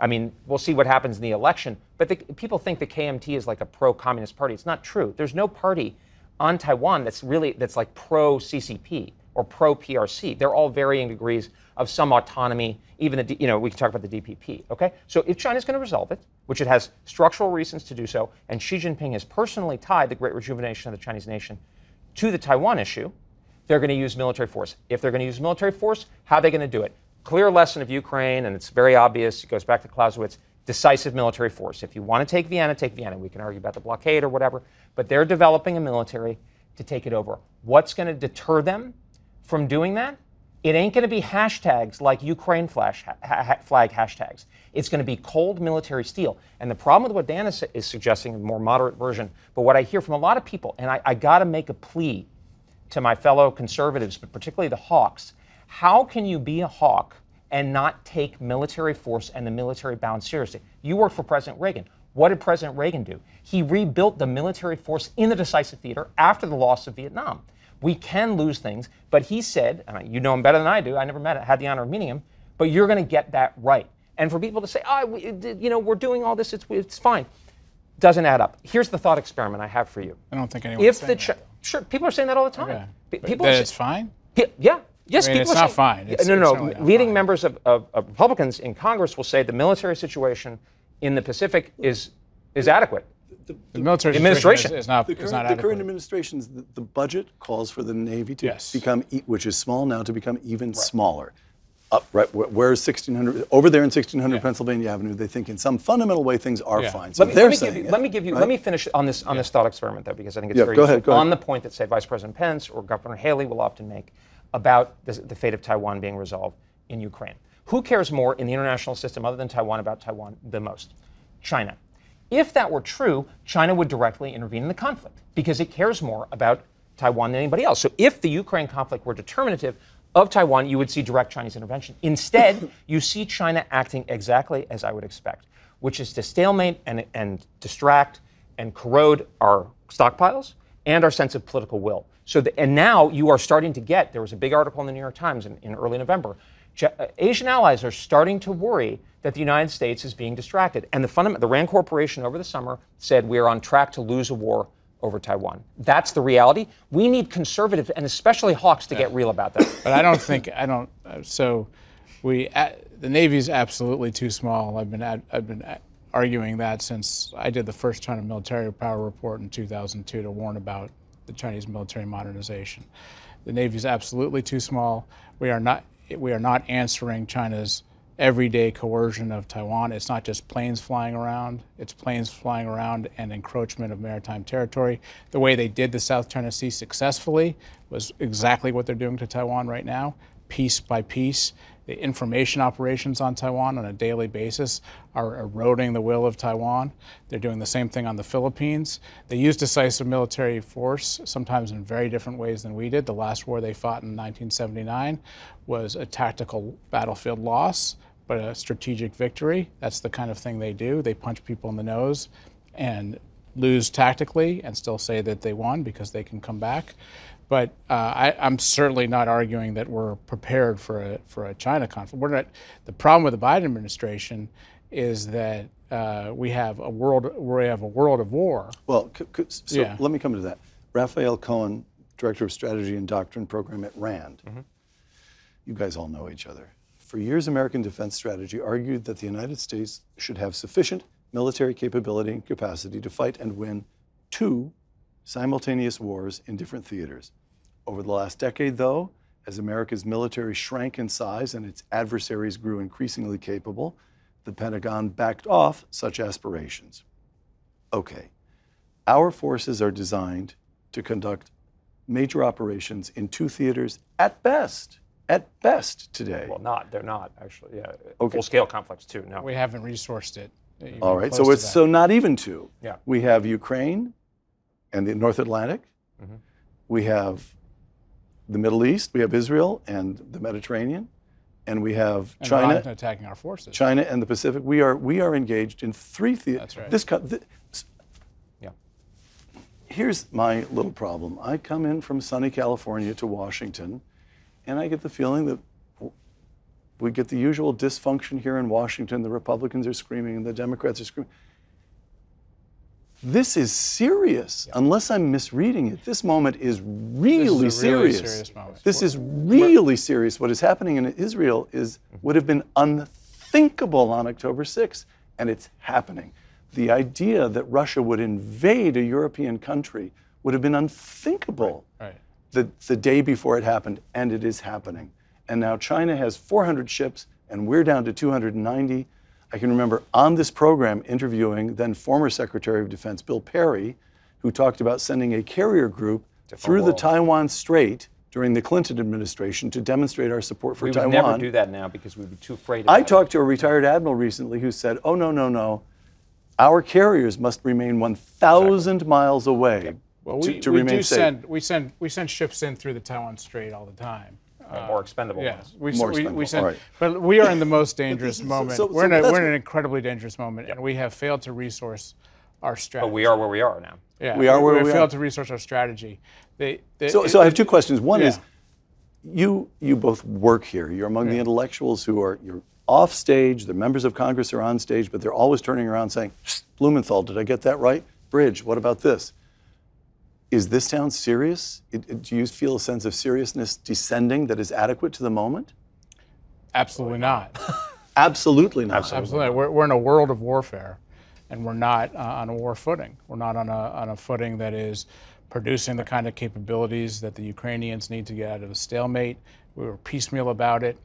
Speaker 3: I mean, we'll see what happens in the election, but the, people think the KMT is like a pro-communist party. It's not true. There's no party on Taiwan that's really that's like pro-CCP or pro-PRC. They're all varying degrees of some autonomy, even the, you know, we can talk about the DPP, okay? So if China's going to resolve it, which it has structural reasons to do so, and Xi Jinping has personally tied the great rejuvenation of the Chinese nation to the Taiwan issue, they're going to use military force. If they're going to use military force, how are they going to do it? Clear lesson of Ukraine, and it's very obvious, it goes back to Clausewitz, decisive military force. If you want to take Vienna, take Vienna. We can argue about the blockade or whatever, but they're developing a military to take it over. What's going to deter them from doing that? It ain't going to be hashtags like Ukraine flash, ha- flag hashtags. It's going to be cold military steel. And the problem with what Dan is, is suggesting, a more moderate version, but what I hear from a lot of people, and I, I got to make a plea to my fellow conservatives, but particularly the hawks. How can you be a hawk and not take military force and the military bound seriously? You worked for President Reagan. What did President Reagan do? He rebuilt the military force in the decisive theater after the loss of Vietnam. We can lose things, but he said, and you know him better than I do. I never met, had the honor of meeting him, but you're going to get that right. And for people to say, oh, we, you know, we're doing all this, it's, it's fine, doesn't add up. Here's the thought experiment I have for you.
Speaker 2: I don't think anyone's
Speaker 3: If
Speaker 2: saying
Speaker 3: the
Speaker 2: that.
Speaker 3: Sure, people are saying that all the time.
Speaker 2: Okay.
Speaker 3: People
Speaker 2: that it's fine.
Speaker 3: yeah. Yes,
Speaker 2: I mean,
Speaker 3: people
Speaker 2: it's
Speaker 3: are
Speaker 2: not
Speaker 3: saying-
Speaker 2: fine. It's-
Speaker 3: no, no, no. Leading
Speaker 2: fine.
Speaker 3: members of, of, of Republicans in Congress will say the military situation in the Pacific is is adequate.
Speaker 2: The military
Speaker 3: Administration.
Speaker 2: is, is not,
Speaker 1: The current,
Speaker 2: not
Speaker 1: the current administration's the, the budget calls for the Navy to
Speaker 2: Yes.
Speaker 1: become, e- which is small now, to become even smaller. Up right where, where's 1600 over there in 1600
Speaker 2: Yeah.
Speaker 1: Pennsylvania Avenue? They think in some fundamental way things are
Speaker 2: Yeah.
Speaker 1: fine. So
Speaker 3: Let me,
Speaker 1: they're
Speaker 3: let me
Speaker 1: saying
Speaker 3: give you,
Speaker 1: it,
Speaker 3: let me give you,
Speaker 1: right?
Speaker 3: let me finish on this on this thought experiment though, because I think it's
Speaker 1: Yeah,
Speaker 3: very
Speaker 1: go ahead, go ahead.
Speaker 3: on the point that say Vice President Pence or Governor Haley will often make about the, the fate of Taiwan being resolved in Ukraine. Who cares more in the international system other than Taiwan about Taiwan the most? China. If that were true, China would directly intervene in the conflict because it cares more about Taiwan than anybody else. So if the Ukraine conflict were determinative of Taiwan, you would see direct Chinese intervention. Instead, (laughs) you see China acting exactly as I would expect, which is to stalemate and, and distract and corrode our stockpiles and our sense of political will. So, the, and now you are starting to get. There was a big article in the New York Times in, in early November. Uh, Asian allies are starting to worry that the United States is being distracted. And the fundament, the Rand Corporation over the summer said we are on track to lose a war over Taiwan. That's the reality. We need conservatives and especially hawks to get real about that.
Speaker 2: But I don't think I don't. uh, So, we a the Navy's absolutely too small. I've been ad, I've been a- arguing that since I did the first China military power report in 2002 to warn about the Chinese military modernization. The Navy's absolutely too small. We are not we are not answering China's everyday coercion of Taiwan. It's not just planes flying around, it's planes flying around and encroachment of maritime territory. The way they did the South China Sea successfully was exactly what they're doing to Taiwan right now, piece by piece. The information operations on Taiwan on a daily basis are eroding the will of Taiwan. They're doing the same thing on the Philippines. They use decisive military force, sometimes in very different ways than we did. The last war they fought in 1979 was a tactical battlefield loss, but a strategic victory. That's the kind of thing they do. They punch people in the nose and lose tactically and still say that they won because they can come back. But uh, I, I'm certainly not arguing that we're prepared for a, for a China conflict. We're not, the problem with the Biden administration is that uh, we have a world we have a world of war.
Speaker 1: Well, c- c- so
Speaker 2: Yeah.
Speaker 1: let me come to that. Raphael Cohen, Director of Strategy and Doctrine Program at RAND. You guys all know each other. For years, American defense strategy argued that the United States should have sufficient military capability and capacity to fight and win two simultaneous wars in different theaters. Over the last decade, though, as America's military shrank in size and its adversaries grew increasingly capable, the Pentagon backed off such aspirations. Okay, our forces are designed to conduct major operations in two theaters at best, at best today.
Speaker 3: well, not. They're not actually. Yeah.
Speaker 1: Okay.
Speaker 3: Full scale conflicts too. No.
Speaker 2: We haven't resourced it. Uh,
Speaker 1: All right, so it's so not even two.
Speaker 3: Yeah.
Speaker 1: We have Ukraine and the North Atlantic.
Speaker 3: Mm-hmm.
Speaker 1: We have the Middle East. We have Israel and the Mediterranean, and we have
Speaker 2: And
Speaker 1: China.
Speaker 2: Attacking our forces.
Speaker 1: China and the Pacific. We are we are engaged in three theaters.
Speaker 2: That's right.
Speaker 1: This, co- thi- s-
Speaker 3: Yeah.
Speaker 1: here's my little problem. I come in from sunny California to Washington, and I get the feeling that we get the usual dysfunction here in Washington. The Republicans are screaming, and the Democrats are screaming. This is serious. Unless I'm misreading it, this moment is really
Speaker 2: a really
Speaker 1: serious.
Speaker 2: serious moment.
Speaker 1: This is really serious. What is happening in Israel is would have been unthinkable on October 6th, and it's happening. The idea that Russia would invade a European country would have been unthinkable
Speaker 2: Right.
Speaker 1: the, the day before it happened, and it is happening. And now China has 400 ships, and we're down to 290. I can remember on this program interviewing then former Secretary of Defense Bill Perry, who talked about sending a carrier group through the. Taiwan Strait during the Clinton administration to demonstrate our support for
Speaker 3: we would
Speaker 1: Taiwan.
Speaker 3: never do that now because we'd be too afraid.
Speaker 1: I
Speaker 3: about it.
Speaker 1: talked to a retired admiral recently who said, "Oh no, no, no, our carriers must remain 1,000 miles away
Speaker 2: Well,
Speaker 1: to,
Speaker 2: we,
Speaker 1: to
Speaker 2: we
Speaker 1: remain
Speaker 2: do
Speaker 1: safe."
Speaker 2: send we send we send ships in through the Taiwan Strait all the time.
Speaker 3: Uh, more expendable
Speaker 2: Yeah,
Speaker 3: ones.
Speaker 2: we,
Speaker 1: More
Speaker 2: we,
Speaker 1: expendable,
Speaker 2: we send,
Speaker 1: all right.
Speaker 2: but we are in the most dangerous (laughs)
Speaker 1: so-
Speaker 2: moment.
Speaker 1: so-
Speaker 2: we're, in a, we're in an incredibly dangerous moment, and we have failed to resource our strategy.
Speaker 3: But we are where we are now.
Speaker 2: Yeah,
Speaker 1: We are where we
Speaker 2: failed
Speaker 1: are.
Speaker 2: to resource our strategy. They, they,
Speaker 1: So, so I have two questions. One is, you you both work here. You're among the intellectuals who are you're off stage. The members of Congress are on stage, but they're always turning around saying, "Blumenthal, did I get that right? Bridge, what about this?" Is this town serious? It- it- do you feel a sense of seriousness descending that is adequate to the moment?
Speaker 2: absolutely not. (laughs)
Speaker 1: Absolutely not.
Speaker 2: Absolutely, we're, we're in a world of warfare, and we're not uh, on a war footing. We're not on a on a footing that is producing the kind of capabilities that the Ukrainians need to get out of a stalemate. We were piecemeal about it.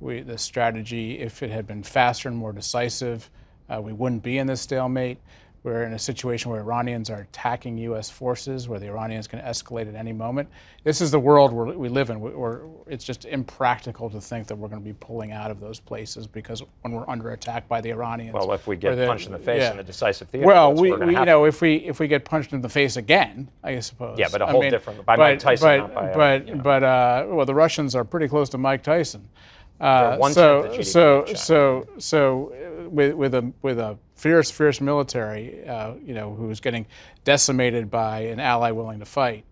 Speaker 2: We, the strategy, if it had been faster and more decisive, uh, we wouldn't be in this stalemate. We're in a situation where Iranians are attacking U.S. forces, where the Iranians can escalate at any moment. This is the world we're, we live in. We- We're, it's just impractical to think that we're going to be pulling out of those places because when we're under attack by the Iranians.
Speaker 3: Well, if we get
Speaker 2: the-
Speaker 3: punched in the face
Speaker 2: yeah.
Speaker 3: in a decisive theater,
Speaker 2: Well, we, we you know, if we if we get punched in the face again, I suppose.
Speaker 3: Yeah, but a whole
Speaker 2: mean,
Speaker 3: different- by
Speaker 2: but,
Speaker 3: Mike Tyson,
Speaker 2: But
Speaker 3: by, uh,
Speaker 2: but
Speaker 3: you know.
Speaker 2: but uh, well, the Russians are pretty close to Mike Tyson. Uh, so
Speaker 3: the
Speaker 2: so so so uh, with with a with a fierce fierce military, uh, you know, who's getting decimated by an ally willing to fight.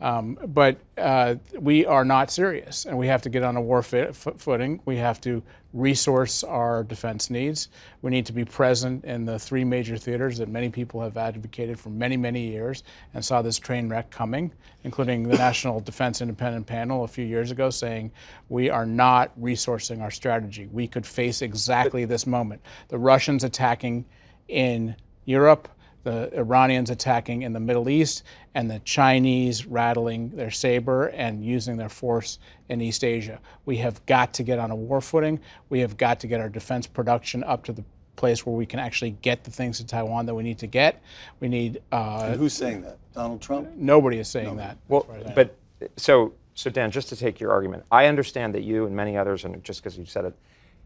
Speaker 2: Um, but uh, we are not serious, and we have to get on a war fit, footing. We have to resource our defense needs. We need to be present in the three major theaters that many people have advocated for many, many years and saw this train wreck coming, including the National Defense Independent Panel a few years ago saying we are not resourcing our strategy. We could face exactly this moment. The Russians attacking in Europe, the Iranians attacking in the Middle East, and the Chinese rattling their saber and using their force in East Asia. We have got to get on a war footing. We have got to get our defense production up to the place where we can actually get the things to Taiwan that we need to get. We need. Uh,
Speaker 1: Who's saying that? Donald Trump?
Speaker 2: nobody is saying that.
Speaker 3: Well,
Speaker 2: as far as
Speaker 3: but so so Dan, just to take your argument, I understand that you and many others, and just because you said it,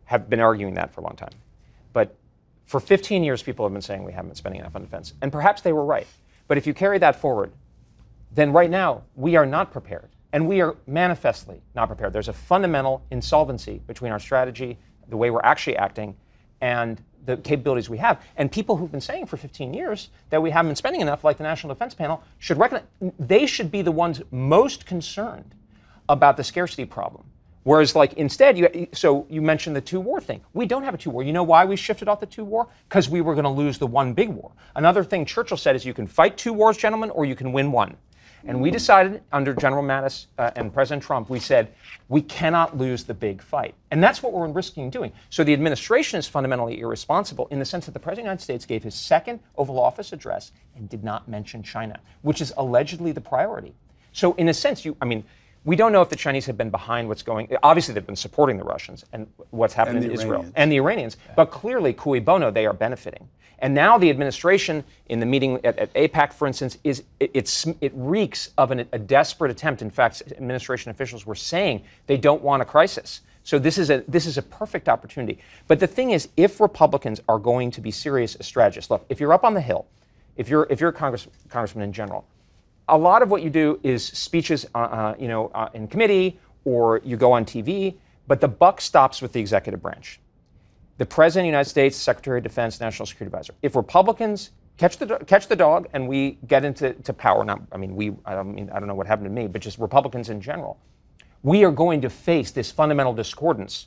Speaker 3: have been arguing that for a long time. But for 15 years, people have been saying we haven't been spending enough on defense, and perhaps they were right. But if you carry that forward, then right now we are not prepared, and we are manifestly not prepared. There's a fundamental insolvency between our strategy, the way we're actually acting, and the capabilities we have. And people who've been saying for 15 years that we haven't been spending enough, like the National Defense Panel, should recognize they should be the ones most concerned about the scarcity problem. Whereas, like instead, you so you mentioned the two war thing. We don't have a two war. You know why we shifted off the two war? Because we were going to lose the one big war. Another thing Churchill said is you can fight two wars, gentlemen, or you can win one. And we decided under General Mattis uh, and President Trump, we said we cannot lose the big fight, and that's what we're risking doing. So the administration is fundamentally irresponsible in the sense that the President of the United States gave his second Oval Office address and did not mention China, which is allegedly the priority. So in a sense, you, I mean, we don't know if the Chinese have been behind what's going. Obviously, they've been supporting the Russians and what's happened
Speaker 1: And
Speaker 3: in Israel
Speaker 1: Iranians.
Speaker 3: and the Iranians. But clearly, cui bono, they are benefiting. And now the administration, in the meeting at, at APEC, for instance, is it, it's, it reeks of an, a desperate attempt. In fact, administration officials were saying they don't want a crisis. So this is a this is a perfect opportunity. But the thing is, if Republicans are going to be serious strategists, look, if you're up on the hill, if you're if you're a Congress, congressman in general, a lot of what you do is speeches, uh, uh, you know, uh, in committee or you go on TV. But the buck stops with the executive branch the President of the United States, Secretary of Defense, National Security Advisor. If Republicans catch the catch the dog and we get into to power, not I mean we I don't mean I don't know what happened to me, but just Republicans in general, we are going to face this fundamental discordance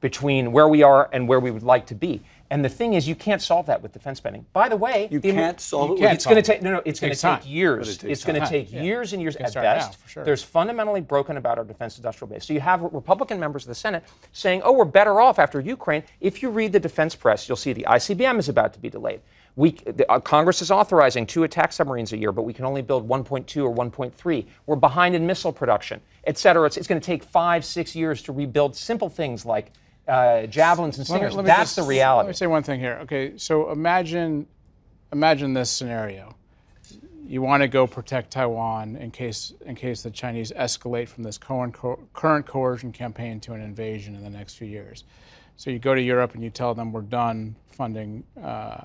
Speaker 3: between where we are and where we would like to be. And the thing is, you can't solve that with defense spending. By the way,
Speaker 1: You
Speaker 3: the-
Speaker 1: can't solve it
Speaker 2: can't
Speaker 3: it's going to take no, no. It's going to take
Speaker 2: time.
Speaker 3: years.
Speaker 1: It
Speaker 3: It's going to take
Speaker 2: Yeah.
Speaker 3: years and years at
Speaker 2: start now,
Speaker 3: best.
Speaker 2: for sure.
Speaker 3: There's fundamentally broken about our defense industrial base. So you have Republican members of the Senate saying, "Oh, we're better off after Ukraine." If you read the defense press, you'll see the ICBM is about to be delayed. We, the, uh, Congress is authorizing two attack submarines a year, but we can only build 1.2 or 1.3. We're behind in missile production, et cetera. It's, it's going to take five, six years to rebuild simple things like uh, javelins and
Speaker 2: Let me-
Speaker 3: stingers.
Speaker 2: let me
Speaker 3: That's
Speaker 2: just-
Speaker 3: the reality.
Speaker 2: Let me say one thing here. Okay, so imagine, imagine this scenario. You want to go protect Taiwan in case in case the Chinese escalate from this current co- current coercion campaign to an invasion in the next few years. So you go to Europe and you tell them we're done funding. Uh,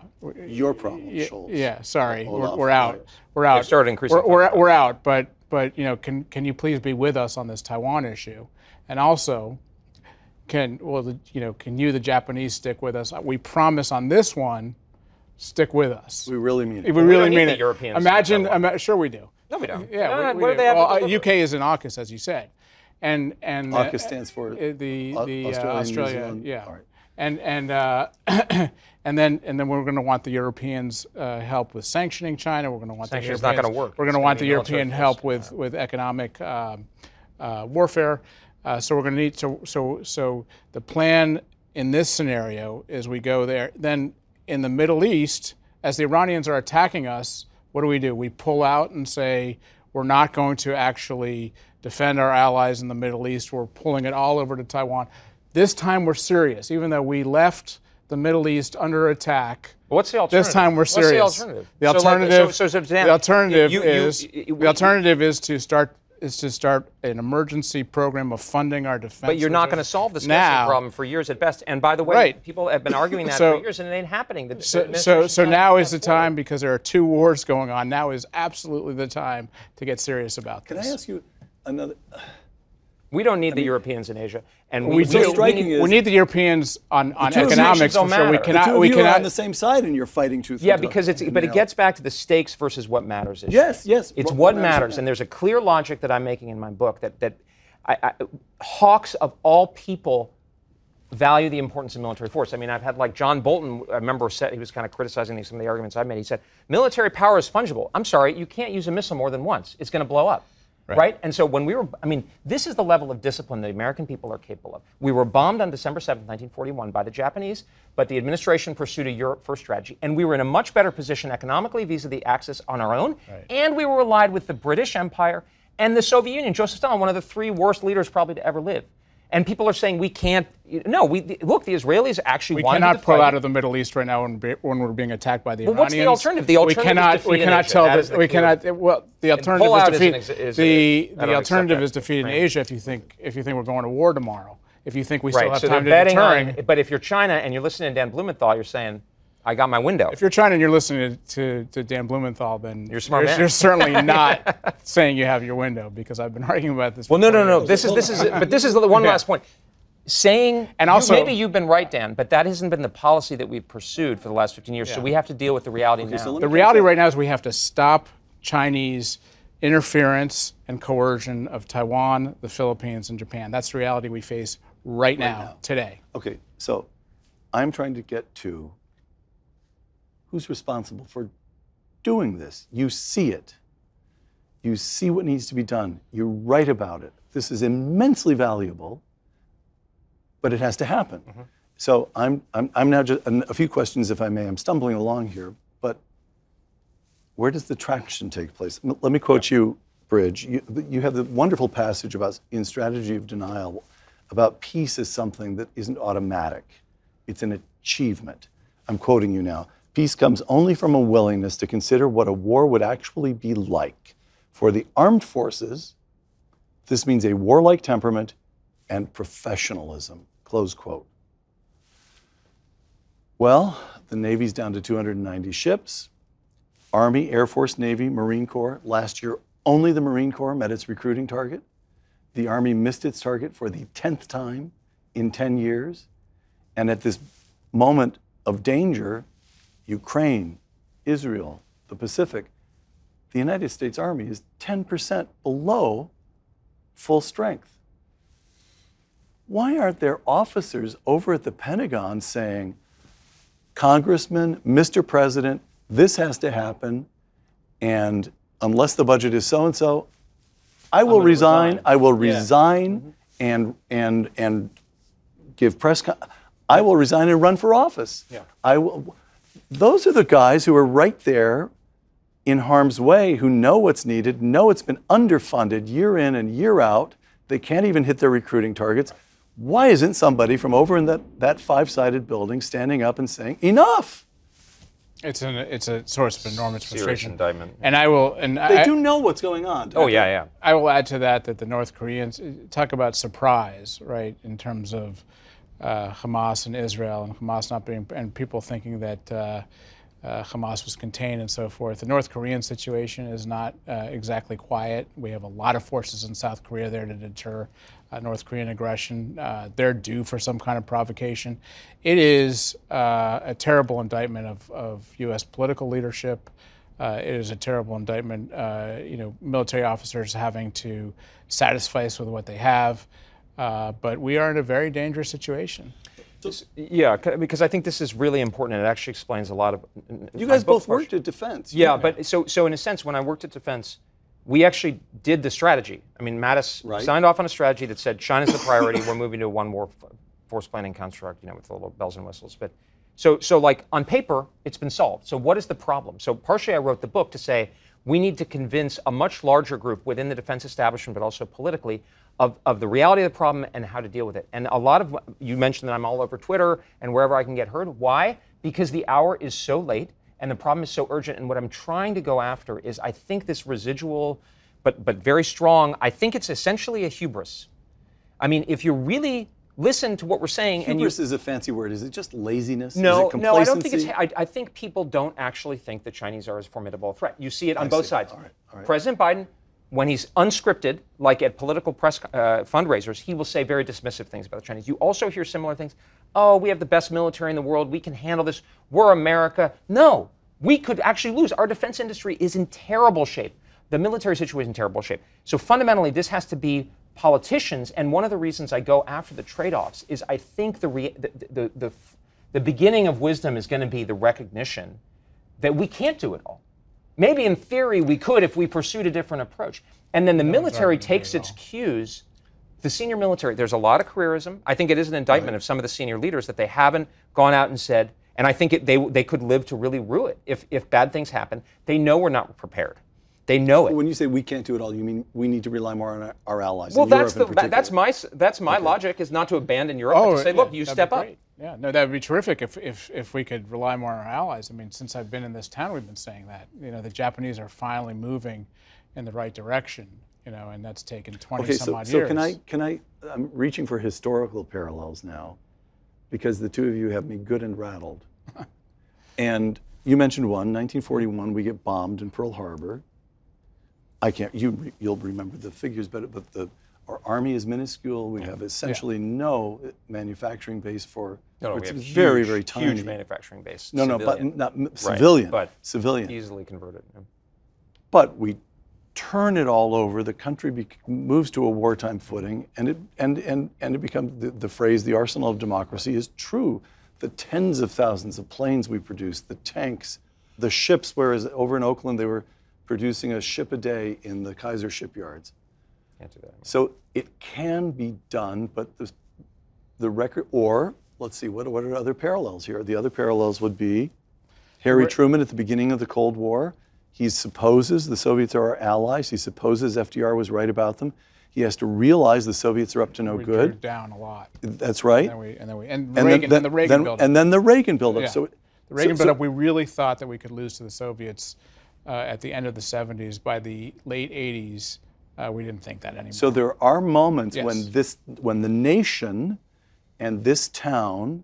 Speaker 1: your problem,
Speaker 2: yeah,
Speaker 1: Scholz.
Speaker 2: yeah, sorry, we're,
Speaker 1: Olaf,
Speaker 2: we're out. We're out.
Speaker 3: started increasing
Speaker 2: We're, we're, we're out. But but you know, can can you please be with us on this Taiwan issue? And also, can well, the, you know, can you the Japanese stick with us? We promise on this one stick with us.
Speaker 1: We really mean it.
Speaker 2: we really
Speaker 3: don't
Speaker 2: mean
Speaker 3: the
Speaker 2: it.
Speaker 3: Europeans to
Speaker 2: Imagine,
Speaker 3: come
Speaker 2: ima- sure we do.
Speaker 3: No, we don't.
Speaker 2: Yeah,
Speaker 3: No,
Speaker 2: we,
Speaker 3: no,
Speaker 2: we
Speaker 3: what do
Speaker 2: do.
Speaker 3: they have
Speaker 2: well, uh, UK is in AUKUS, as you said, and and uh,
Speaker 1: AUKUS stands for
Speaker 2: uh, the the
Speaker 1: Australia,
Speaker 2: uh,
Speaker 1: New
Speaker 2: Australia,
Speaker 1: Zealand.
Speaker 2: yeah,
Speaker 1: All right.
Speaker 2: and and uh, (coughs) and then and then we're going to want the Europeans uh, help with sanctioning China. We're going to want
Speaker 3: Sanctions
Speaker 2: the
Speaker 3: not gonna work.
Speaker 2: We're going to want the
Speaker 3: be
Speaker 2: European help with with economic um, uh, warfare. Uh, so we're going to need so so so the plan in this scenario is we go there. Then in the Middle East, as the Iranians are attacking us, what do we do? We pull out and say we're not going to actually defend our allies in the Middle East. We're pulling it all over to Taiwan. This time we're serious, even though we left the Middle East under attack.
Speaker 3: What's the alternative?
Speaker 2: This time we're
Speaker 3: What's
Speaker 2: serious.
Speaker 3: the alternative?
Speaker 2: The
Speaker 3: So, like,
Speaker 2: alternative,
Speaker 3: so, so, so, Dan,
Speaker 2: the alternative
Speaker 3: you- you-
Speaker 2: is
Speaker 3: you-
Speaker 2: the alternative is to start is to start an emergency program of funding our defense.
Speaker 3: But you're not going to solve the scarcity problem for years at best. And by the way,
Speaker 2: Right.
Speaker 3: people have been arguing that
Speaker 2: So-
Speaker 3: for years, and it ain't happening. The, the
Speaker 2: So, so,
Speaker 3: administration's
Speaker 2: so
Speaker 3: not
Speaker 2: now is the
Speaker 3: that forward.
Speaker 2: time because there are two wars going on. Now is absolutely the time to get serious about
Speaker 1: Can
Speaker 2: this.
Speaker 1: Can I ask you another?
Speaker 3: We don't need the Europeans in Asia, and
Speaker 2: we
Speaker 3: we,
Speaker 2: do.
Speaker 3: we
Speaker 1: striking
Speaker 3: need-
Speaker 1: is-
Speaker 2: we need the Europeans on, on
Speaker 1: two
Speaker 2: economics
Speaker 3: nations don't
Speaker 2: for sure. We
Speaker 3: matter. The
Speaker 1: The
Speaker 2: cannot.
Speaker 1: two of
Speaker 2: we
Speaker 1: you
Speaker 2: cannot.
Speaker 1: are on the same side, and you're fighting tooth.
Speaker 3: Yeah, because it's but it gets back to the stakes versus what matters. issue.
Speaker 1: Yes, yes.
Speaker 3: It's
Speaker 1: What-
Speaker 3: what,
Speaker 1: what matters
Speaker 3: matters,
Speaker 1: right
Speaker 3: and there's a clear logic that I'm making in my book that that I, I, hawks of all people value the importance of military force. I mean, I've had like John Bolton. I remember said he was kind of criticizing some of the arguments I made. He said military power is fungible. I'm sorry, you can't use a missile more than once. It's going to blow up. Right. And so when we were, I mean, this is the level of discipline the American people are capable of. We were bombed on December 7th, 1941 by the Japanese, but the administration pursued a Europe first strategy. And we were in a much better position economically vis a vis the Axis on our own. And we were allied with the British Empire and the Soviet Union. Joseph Stalin, one of the three worst leaders probably to ever live. And people are saying we can't. No, we look. The Israelis actually
Speaker 2: want
Speaker 3: We
Speaker 2: cannot
Speaker 3: to
Speaker 2: pull out of the Middle East right now when, be- when we're being attacked by the
Speaker 3: Well,
Speaker 2: Iranians.
Speaker 3: what's the alternative? The alternative
Speaker 2: we cannot. we cannot tell.
Speaker 3: That
Speaker 2: we cannot. Well, the alternative is defeat.
Speaker 3: ex- is-
Speaker 2: the
Speaker 3: I
Speaker 2: the alternative is defeat in. Asia if you think if you think we're going to war tomorrow. If you think we still
Speaker 3: Right.
Speaker 2: have
Speaker 3: So
Speaker 2: time to deterring.
Speaker 3: on. But if you're China and you're listening to Dan Blumenthal, you're saying, "I got my window."
Speaker 2: if you're China and you're listening to, to Dan Blumenthal, then you're
Speaker 3: a smart man.
Speaker 2: You're certainly (laughs) not saying you have your window because I've been (laughs) arguing about this.
Speaker 3: Well, no, no, no. This is this is. But this is the one
Speaker 2: Yeah.
Speaker 3: last point. Saying
Speaker 2: And
Speaker 3: you-
Speaker 2: also-
Speaker 3: maybe you've been right, Dan, but that hasn't been the policy that we've pursued for the last 15 years. So we have to deal with the reality now.
Speaker 1: so
Speaker 2: The reality right now is we have to stop Chinese interference and coercion of Taiwan, the Philippines, and Japan. That's the reality we face right, now,
Speaker 1: now.
Speaker 2: today.
Speaker 1: Okay, so I'm trying to get to who's responsible for doing this. You see it. You see what needs to be done. You write about it. This is immensely valuable, but it has to happen. Mm-hmm. So I'm, I'm, I'm now just a few questions, if I may. I'm stumbling along here, but where does the traction take place? Let me quote you, Bridge. You, you have the wonderful passage about in strategy of denial about peace is something that isn't automatic. It's an achievement. I'm quoting you now. Peace comes only from a willingness to consider what a war would actually be like. For the armed forces, this means a warlike temperament and professionalism. Close quote. Well, the Navy's down to 290 ships. Army, Air Force, Navy, Marine Corps. Last year, only the Marine Corps met its recruiting target. The Army missed its target for the 10th time in 10 years. And at this moment of danger, Ukraine, Israel, the Pacific, the United States Army is 10% below full strength. Why aren't there officers over at the Pentagon saying, Congressman, Mr. President, this has to happen, and unless the budget is so and so, I will resign,
Speaker 4: resign.
Speaker 1: I will
Speaker 4: Yeah.
Speaker 1: resign mm-hmm. and and and give press con- I will resign and run for office.
Speaker 4: Yeah.
Speaker 1: I will those are the guys who are right there in harm's way who know what's needed, know it's been underfunded year in and year out. They can't even hit their recruiting targets. Why isn't somebody from over in that, that five sided building standing up and saying, enough?
Speaker 2: It's an it's a source of enormous
Speaker 3: Serious
Speaker 2: frustration.
Speaker 3: indictment.
Speaker 2: And I will and
Speaker 1: They
Speaker 2: I,
Speaker 1: do know what's going on.
Speaker 3: Oh yeah, yeah.
Speaker 2: I will add to that that the North Koreans talk about surprise, right, in terms of uh, Hamas and Israel, and Hamas not being, and people thinking that uh, uh, Hamas was contained and so forth. The North Korean situation is not uh, exactly quiet. We have a lot of forces in South Korea there to deter uh, North Korean aggression. Uh, they're due for some kind of provocation. It is uh, a terrible indictment of, of U.S. political leadership. Uh, it is a terrible indictment. you know, military officers having to satisfy us with what they have. Uh, but we are in a very dangerous situation.
Speaker 3: Yeah, because I think this is really important, and it actually explains a lot of.
Speaker 1: You guys both worked at Defense.
Speaker 3: Yeah, but so so in a sense, when I worked at Defense, we actually did the strategy. I mean, Mattis right. signed off on a strategy that said China's the priority. we're moving to a one war force planning construct, you know, with the little bells and whistles. But so so like on paper, it's been solved. So what is the problem? So partially, I wrote the book to say we need to convince a much larger group within the defense establishment, but also politically, of, of the reality of the problem and how to deal with it. And a lot of you mentioned that I'm all over Twitter and wherever I can get heard. Why? Because the hour is so late and the problem is so urgent. And what I'm trying to go after is I think this residual, but but very strong. I think it's essentially a hubris. I mean, if you really listen to what we're saying,
Speaker 1: hubris
Speaker 3: and you,
Speaker 1: is a fancy word. Is it just laziness?
Speaker 3: No, no, I don't think it's. I, I, think people don't actually think the Chinese are as formidable a threat. You see it on I both see. sides. All right, all right. President Biden when he's unscripted, like at political press uh, fundraisers, he will say very dismissive things about the Chinese. You also hear similar things. Oh, we have the best military in the world. We can handle this. We're America. No, we could actually lose. Our defense industry is in terrible shape. The military situation is in terrible shape. So fundamentally, this has to be politicians. And one of the reasons I go after the trade-offs is I think the, re- the, the, the, the beginning of wisdom is going to be the recognition that we can't do it all. Maybe in theory we could if we pursued a different approach. And then the no, military takes its cues. The senior military, there's a lot of careerism. I think it is an indictment right. of some of the senior leaders that they haven't gone out and said, and I think it, they, they could live to really rue it if, if bad things happen. They know we're not prepared. They know it.
Speaker 1: When you say we can't do it all, you mean we need to rely more on our, our allies.
Speaker 3: Well, that's the that's my that's my okay. logic is not to abandon Europe, oh, but to oh, say, look, you step up.
Speaker 2: Yeah, no, that would be terrific if, if, if we could rely more on our allies. I mean, since I've been in this town, we've been saying that. You know, the Japanese are finally moving in the right direction. You know, and that's taken 20
Speaker 1: okay,
Speaker 2: some
Speaker 1: so,
Speaker 2: odd
Speaker 1: so
Speaker 2: years.
Speaker 1: can I can I? I'm reaching for historical parallels now, because the two of you have me good and rattled. (laughs) and you mentioned one, 1941. We get bombed in Pearl Harbor. I can't. You you'll remember the figures, but but the our army is minuscule. We have essentially yeah. no uh, manufacturing base for.
Speaker 3: No, no it's very huge, very tiny. Huge manufacturing base.
Speaker 1: No, civilian. no, but not civilian.
Speaker 3: But
Speaker 1: civilian.
Speaker 3: Easily converted. Yeah.
Speaker 1: But we turn it all over. The country moves to a wartime footing, and it and and and it becomes the, the phrase "the arsenal of democracy" is true. The tens of thousands of planes we produce, the tanks, the ships. Whereas over in Oakland, they were producing a ship a day in the Kaiser shipyards.
Speaker 3: Can't do that.
Speaker 1: So it can be done, but the, the record, or let's see, what, what are other parallels here? The other parallels would be Harry Truman at the beginning of the Cold War. He supposes the Soviets are our allies. He supposes FDR was right about them. He has to realize the Soviets are up to no
Speaker 2: we
Speaker 1: good.
Speaker 2: down a lot.
Speaker 1: That's right.
Speaker 2: And then we, and then, we, and, and Reagan, then,
Speaker 1: then,
Speaker 2: the Reagan
Speaker 1: then,
Speaker 2: buildup.
Speaker 1: And then the Reagan buildup.
Speaker 2: Yeah. So, the Reagan so, buildup, so, we really thought that we could lose to the Soviets uh, at the end of the 70s. By the late 80s, uh, we didn't think that anymore.
Speaker 1: So there are moments yes. when this, when the nation and this town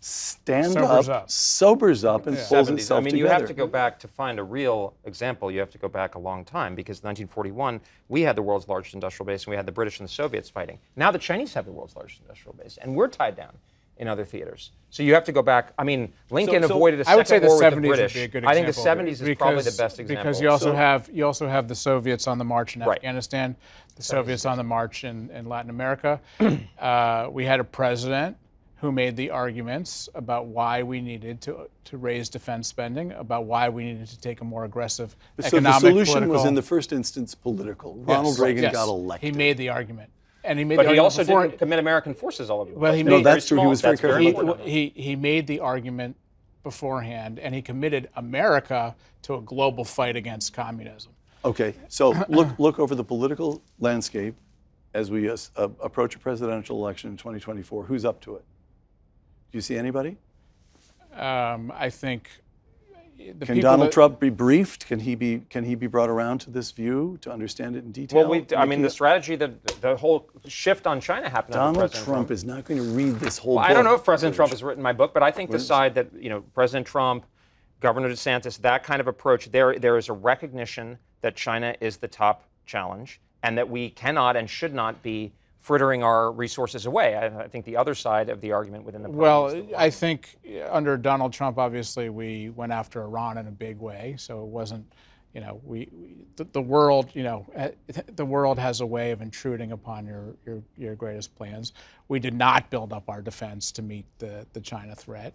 Speaker 1: stand
Speaker 2: sobers
Speaker 1: up, up, sobers up, and yeah. pulls 70s. itself
Speaker 3: I mean,
Speaker 1: together.
Speaker 3: you have to go back to find a real example. You have to go back a long time because 1941 we had the world's largest industrial base, and we had the British and the Soviets fighting. Now the Chinese have the world's largest industrial base, and we're tied down in other theaters. So you have to go back. I mean, Lincoln so, so avoided a second
Speaker 2: I would say the
Speaker 3: war
Speaker 2: 70s
Speaker 3: with the British.
Speaker 2: Would be a good
Speaker 3: I think the 70s
Speaker 2: is
Speaker 3: because, probably the best example.
Speaker 2: Because you also so, have you also have the Soviets on the march in
Speaker 3: right.
Speaker 2: Afghanistan, the Soviets on the march in, in Latin America. (clears throat) uh, we had a president who made the arguments about why we needed to, to raise defense spending, about why we needed to take a more aggressive
Speaker 1: so
Speaker 2: economic.
Speaker 1: So the solution
Speaker 2: political,
Speaker 1: was in the first instance political. Ronald
Speaker 2: yes,
Speaker 1: Reagan
Speaker 2: yes.
Speaker 1: got elected.
Speaker 2: He made the argument and he made.
Speaker 3: But
Speaker 2: he
Speaker 3: also
Speaker 2: before,
Speaker 3: didn't commit American forces all over.
Speaker 1: Well, he made, no, that's true. He was very
Speaker 3: careful.
Speaker 2: He, he, he made the argument beforehand, and he committed America to a global fight against communism.
Speaker 1: Okay, so look look over the political landscape as we uh, approach a presidential election in 2024. Who's up to it? Do you see anybody?
Speaker 2: Um, I think
Speaker 1: can Donald that, Trump be briefed? Can he be can he be brought around to this view to understand it in detail?
Speaker 3: Well, we, I mean, the strategy that the whole shift on China happened.
Speaker 1: Donald
Speaker 3: Trump,
Speaker 1: Trump, is not going to read this whole.
Speaker 3: Well,
Speaker 1: book.
Speaker 3: I don't know if President Trump has written my book, but I think the side that you know President Trump, Governor DeSantis, that kind of approach, there, there is a recognition that China is the top challenge and that we cannot and should not be frittering our resources away. I, I think the other side of the argument within the
Speaker 2: well, I think under Donald Trump, obviously, we went after Iran in a big way, so it wasn't. You know, we, we the, the, world. You know, eh, (laughs) the world has a way of intruding upon your, your your greatest plans. We did not build up our defense to meet the the China threat.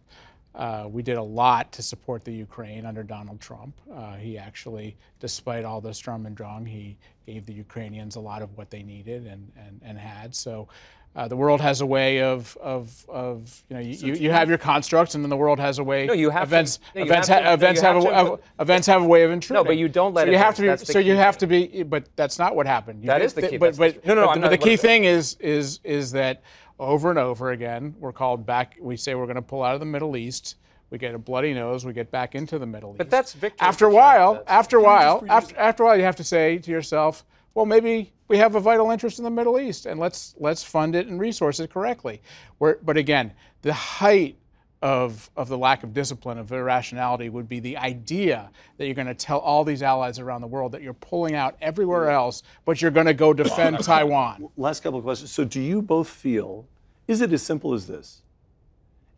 Speaker 2: Uh, we did a lot to support the Ukraine under Donald Trump. Uh, he actually, despite all the Sturm and Drang, he gave the Ukrainians a lot of what they needed and, and, and had. So uh, the world has a way of, of, of you know, you, so you, you have your constructs, and then the world has a way.
Speaker 3: No, you have
Speaker 2: events.
Speaker 3: To, no,
Speaker 2: events, have, to, events have, have, a, events have a way of intruding.
Speaker 3: No, but you don't let.
Speaker 2: So
Speaker 3: you
Speaker 2: have to be. So you have to be. But that's not what happened. You
Speaker 3: that is the key.
Speaker 2: But, but,
Speaker 3: no, no,
Speaker 2: but, no, the key thing is is is that over and over again we're called back. We say we're going to pull out of the Middle East we get a bloody nose, we get back into the Middle East.
Speaker 3: But that's victory.
Speaker 2: After a while, after a while, after, after a while, you have to say to yourself, well, maybe we have a vital interest in the Middle East, and let's let's fund it and resource it correctly. Where, but again, the height of, of the lack of discipline, of irrationality, would be the idea that you're going to tell all these allies around the world that you're pulling out everywhere else, but you're going to go defend (coughs) Taiwan.
Speaker 1: Last couple of questions. So, do you both feel, is it as simple as this?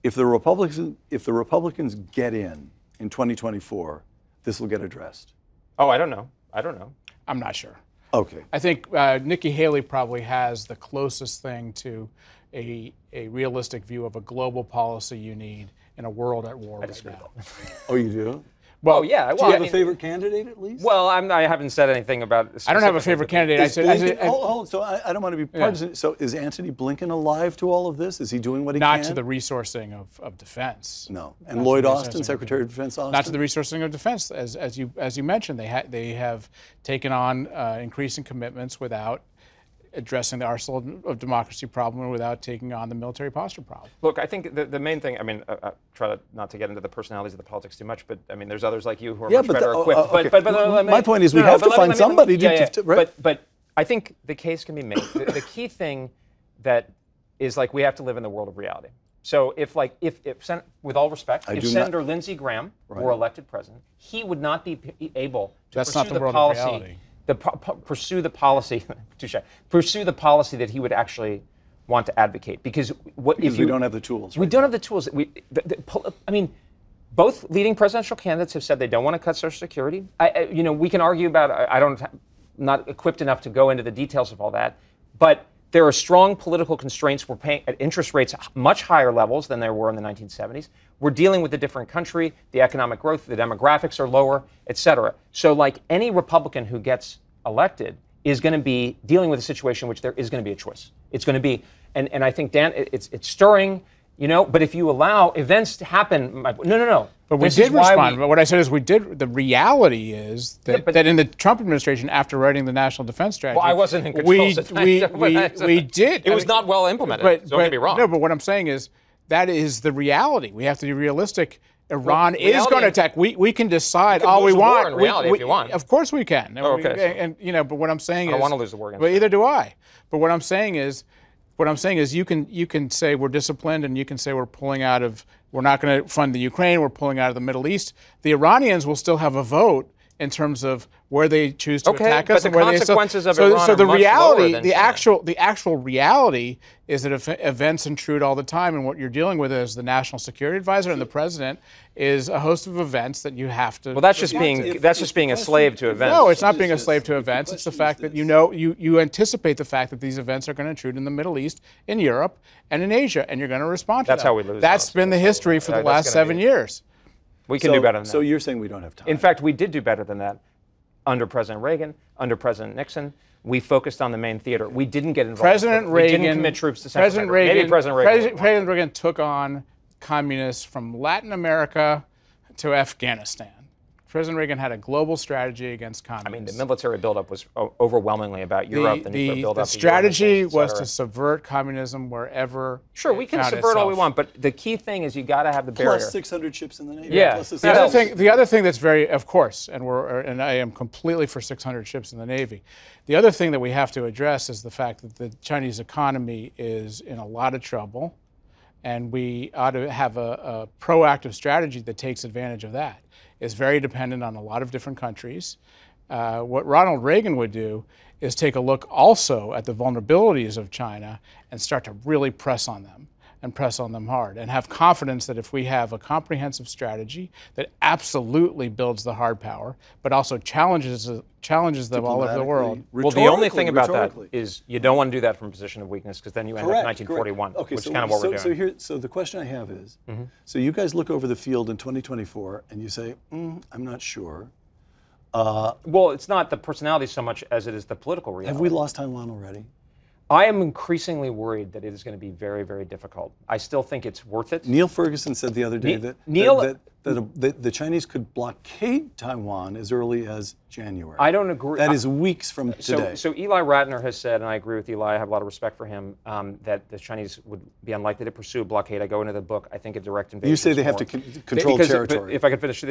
Speaker 1: if the Republicans if the Republicans get in in 2024, this will get addressed.
Speaker 3: Oh, I don't know. I don't know.
Speaker 2: I'm not sure.
Speaker 1: Okay.
Speaker 2: I think uh, Nikki Haley probably has the closest thing to a, a realistic view of a global policy you need in a world at war
Speaker 3: I
Speaker 2: right now.
Speaker 1: oh, you do?
Speaker 3: Well, yeah. Well,
Speaker 1: do you have
Speaker 3: I mean,
Speaker 1: a favorite candidate at least?
Speaker 3: Well, I'm, I have not said anything about.
Speaker 2: I don't have a favorite candidate.
Speaker 1: Is
Speaker 2: I said,
Speaker 1: Blinken,
Speaker 2: I said,
Speaker 1: hold, hold, so I, I, don't want to be partisan. Yeah. So is Antony Blinken alive to all of this? Is he doing what he
Speaker 2: Not
Speaker 1: can?
Speaker 2: Not to the resourcing of, of defense.
Speaker 1: No. And Not Lloyd Austin, Secretary of Defense Austin?
Speaker 2: Not to the resourcing of defense. As, as, you, as you mentioned, they, ha- they have taken on uh, increasing commitments without addressing the arsenal of democracy problem without taking on the military posture problem.
Speaker 3: Look, I think the, the main thing, I mean, uh, uh, try to, not to get into the personalities of the politics too much, but I mean, there's others like you who are
Speaker 1: yeah,
Speaker 3: much
Speaker 1: but
Speaker 3: better
Speaker 1: the,
Speaker 3: equipped.
Speaker 1: Uh, okay.
Speaker 3: But, but, but,
Speaker 1: my point is we no, have no, to find me, somebody
Speaker 3: yeah,
Speaker 1: to,
Speaker 3: yeah.
Speaker 1: to, right?
Speaker 3: But, but I think the case can be made. the, the key thing that is like we have to live in the world of reality. So if like if, if with all respect, I if Senator not, Lindsey Graham right. were elected president, he would not be able to
Speaker 2: That's
Speaker 3: pursue
Speaker 2: the,
Speaker 3: the policy the pursue the policy, (laughs) touche, pursue the policy that he would actually want to advocate. Because what
Speaker 1: because
Speaker 3: if
Speaker 1: you, we don't have the tools.
Speaker 3: We
Speaker 1: right
Speaker 3: don't
Speaker 1: now.
Speaker 3: have the tools. We, the, the, I mean, both leading presidential candidates have said they don't want to cut Social Security. I, I, you know, we can argue about. I, I don't, not equipped enough to go into the details of all that, but there are strong political constraints. We're paying at interest rates much higher levels than there were in the 1970s. We're dealing with a different country. The economic growth, the demographics are lower, et cetera. So, like any Republican who gets elected is going to be dealing with a situation in which there is going to be a choice. It's going to be, and, and I think Dan, it's it's stirring, you know. But if you allow events to happen, no, no, no.
Speaker 2: But we
Speaker 3: this
Speaker 2: did respond.
Speaker 3: We,
Speaker 2: but what I said is we did. The reality is that, yeah, that in the Trump administration, after writing the national defense strategy,
Speaker 3: well, I wasn't in control.
Speaker 2: We we, we, (laughs) we did.
Speaker 3: It was I mean, not well implemented. But, don't
Speaker 2: but,
Speaker 3: get me wrong.
Speaker 2: No, but what I'm saying is that is the reality. We have to be realistic. Iran well, is going to attack. We, we can decide
Speaker 3: can
Speaker 2: all we want.
Speaker 3: in reality,
Speaker 2: we, we,
Speaker 3: if you want.
Speaker 2: Of course we can.
Speaker 3: Oh, okay.
Speaker 2: We, and you know, but what I'm saying
Speaker 3: I
Speaker 2: is,
Speaker 3: don't want to lose the war.
Speaker 2: But either do I. But what I'm saying is, what I'm saying is, you can you can say we're disciplined, and you can say we're pulling out of. We're not going to fund the Ukraine. We're pulling out of the Middle East. The Iranians will still have a vote in terms of where they choose to
Speaker 3: okay,
Speaker 2: attack us
Speaker 3: but
Speaker 2: and
Speaker 3: the
Speaker 2: where
Speaker 3: consequences
Speaker 2: they
Speaker 3: still,
Speaker 2: of
Speaker 3: so,
Speaker 2: Iran so the reality
Speaker 3: the
Speaker 2: China. actual the actual reality is that if events intrude all the time and what you're dealing with as the national security advisor and the president is a host of events that you have to
Speaker 3: well that's just being if, that's just being a slave to events.
Speaker 2: No it's not being a slave to events. It's the fact that you know you you anticipate the fact that these events are going to intrude in the middle east in europe and in asia and you're going to respond to
Speaker 3: that's
Speaker 2: them.
Speaker 3: how we lose
Speaker 2: that's been the history for the last seven years
Speaker 3: we can
Speaker 1: so,
Speaker 3: do better than
Speaker 1: so
Speaker 3: that.
Speaker 1: So you're saying we don't have time?
Speaker 3: In fact, we did do better than that under President Reagan, under President Nixon. We focused on the main theater. We didn't get involved.
Speaker 2: President Reagan
Speaker 3: we didn't commit troops to
Speaker 2: President Reagan.
Speaker 3: Maybe President Reagan.
Speaker 2: President, President Reagan took on communists from Latin America to Afghanistan. President Reagan had a global strategy against communism.
Speaker 3: I mean, the military buildup was overwhelmingly about Europe.
Speaker 2: The,
Speaker 3: the,
Speaker 2: the, the strategy was to subvert communism wherever.
Speaker 3: Sure, we can subvert
Speaker 2: itself.
Speaker 3: all we want, but the key thing is you got to have the barrier.
Speaker 1: Plus 600 ships in the Navy.
Speaker 3: Yeah.
Speaker 1: Plus
Speaker 2: the other thing, the other thing that's very, of course, and we're, and I am completely for 600 ships in the Navy. The other thing that we have to address is the fact that the Chinese economy is in a lot of trouble and we ought to have a, a proactive strategy that takes advantage of that. It's very dependent on a lot of different countries. Uh, what Ronald Reagan would do is take a look also at the vulnerabilities of China and start to really press on them and press on them hard and have confidence that if we have a comprehensive strategy that absolutely builds the hard power but also challenges challenges them all over the world.
Speaker 3: Well, the only thing about that is you don't want to do that from a position of weakness because then you end
Speaker 1: correct,
Speaker 3: up 1941,
Speaker 1: correct. Okay,
Speaker 3: which
Speaker 1: so,
Speaker 3: is kind of what
Speaker 1: so,
Speaker 3: we're doing.
Speaker 1: So here, so the question I have is, mm-hmm. so you guys look over the field in 2024 and you say, mm, I'm not sure.
Speaker 3: Uh, well, it's not the personality so much as it is the political reality.
Speaker 1: Have we lost Taiwan already?
Speaker 3: I am increasingly worried that it is going to be very, very difficult. I still think it's worth it.
Speaker 1: Niall Ferguson said the other day
Speaker 3: Ne-
Speaker 1: that,
Speaker 3: Niall-
Speaker 1: that, that, a, the, the Chinese could blockade Taiwan as early as January.
Speaker 3: I don't agree.
Speaker 1: That is weeks from today.
Speaker 3: So, so Eli Ratner has said, and I agree with Eli, I have a lot of respect for him, um, that the Chinese would be unlikely to pursue a blockade. I go into the book, I think a direct invasion.
Speaker 1: you say they have
Speaker 3: more-
Speaker 1: to con- control
Speaker 3: because,
Speaker 1: territory.
Speaker 3: If I could finish,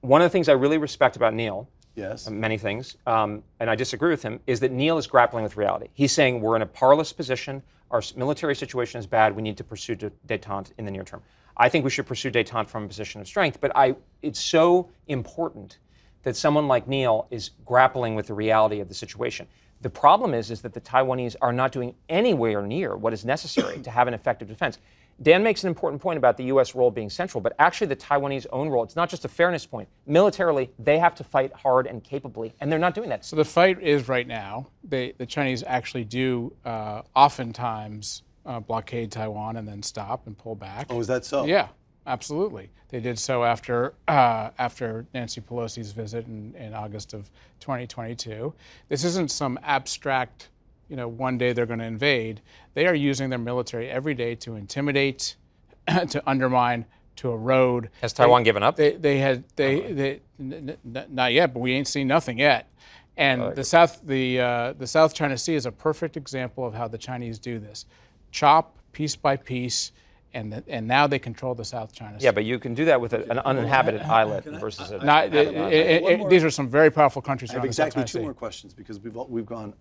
Speaker 3: one of the things I really respect about Niall
Speaker 1: yes.
Speaker 3: many things, um, and I disagree with him, is that Niall is grappling with reality. He's saying we're in a powerless position, our military situation is bad, we need to pursue detente in the near term. I think we should pursue detente from a position of strength, but I, it's so important that someone like Niall is grappling with the reality of the situation. The problem is, is that the Taiwanese are not doing anywhere near what is necessary (clears throat) to have an effective defense. Dan makes an important point about the U.S. role being central, but actually the Taiwanese own role, it's not just a fairness point. Militarily, they have to fight hard and capably, and they're not doing that.
Speaker 2: So the fight is right now. They, the Chinese actually do uh, oftentimes uh, blockade Taiwan and then stop and pull back.
Speaker 1: Oh, is that so?
Speaker 2: Yeah, absolutely. They did so after uh, after Nancy Pelosi's visit in, in August of 2022. This isn't some abstract, you know, one day they're going to invade. They are using their military every day to intimidate, (clears throat) to undermine, to erode.
Speaker 3: Has Taiwan given up?
Speaker 2: They, they had they, they n- n- not yet, but we ain't seen nothing yet. And the South the uh, the South China Sea is a perfect example of how the Chinese do this. Chop piece by piece, and the, and now they control the South China Sea.
Speaker 3: yeah, but you can do that with a, an uninhabited islet versus a.
Speaker 2: Not, it-
Speaker 3: island.
Speaker 2: it-
Speaker 1: One
Speaker 2: it-
Speaker 1: more-
Speaker 2: these are some very powerful countries
Speaker 1: I have
Speaker 2: around the South
Speaker 1: exactly
Speaker 2: China
Speaker 1: two
Speaker 2: Sea.
Speaker 1: more questions because we've all, we've gone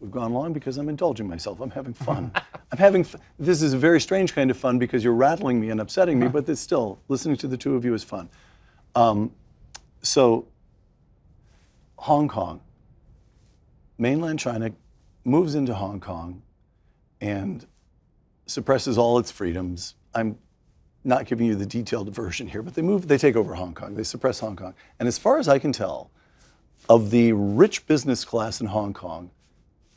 Speaker 1: we've gone long because I'm indulging myself. I'm having fun. I'm having f- this is a very strange kind of fun because you're rattling me and upsetting me, but it's still listening to the two of you is fun. Um, so Hong Kong, mainland China moves into Hong Kong and suppresses all its freedoms. I'm not giving you the detailed version here, but they move, they take over Hong Kong, they suppress Hong Kong. And as far as I can tell, of the rich business class in Hong Kong,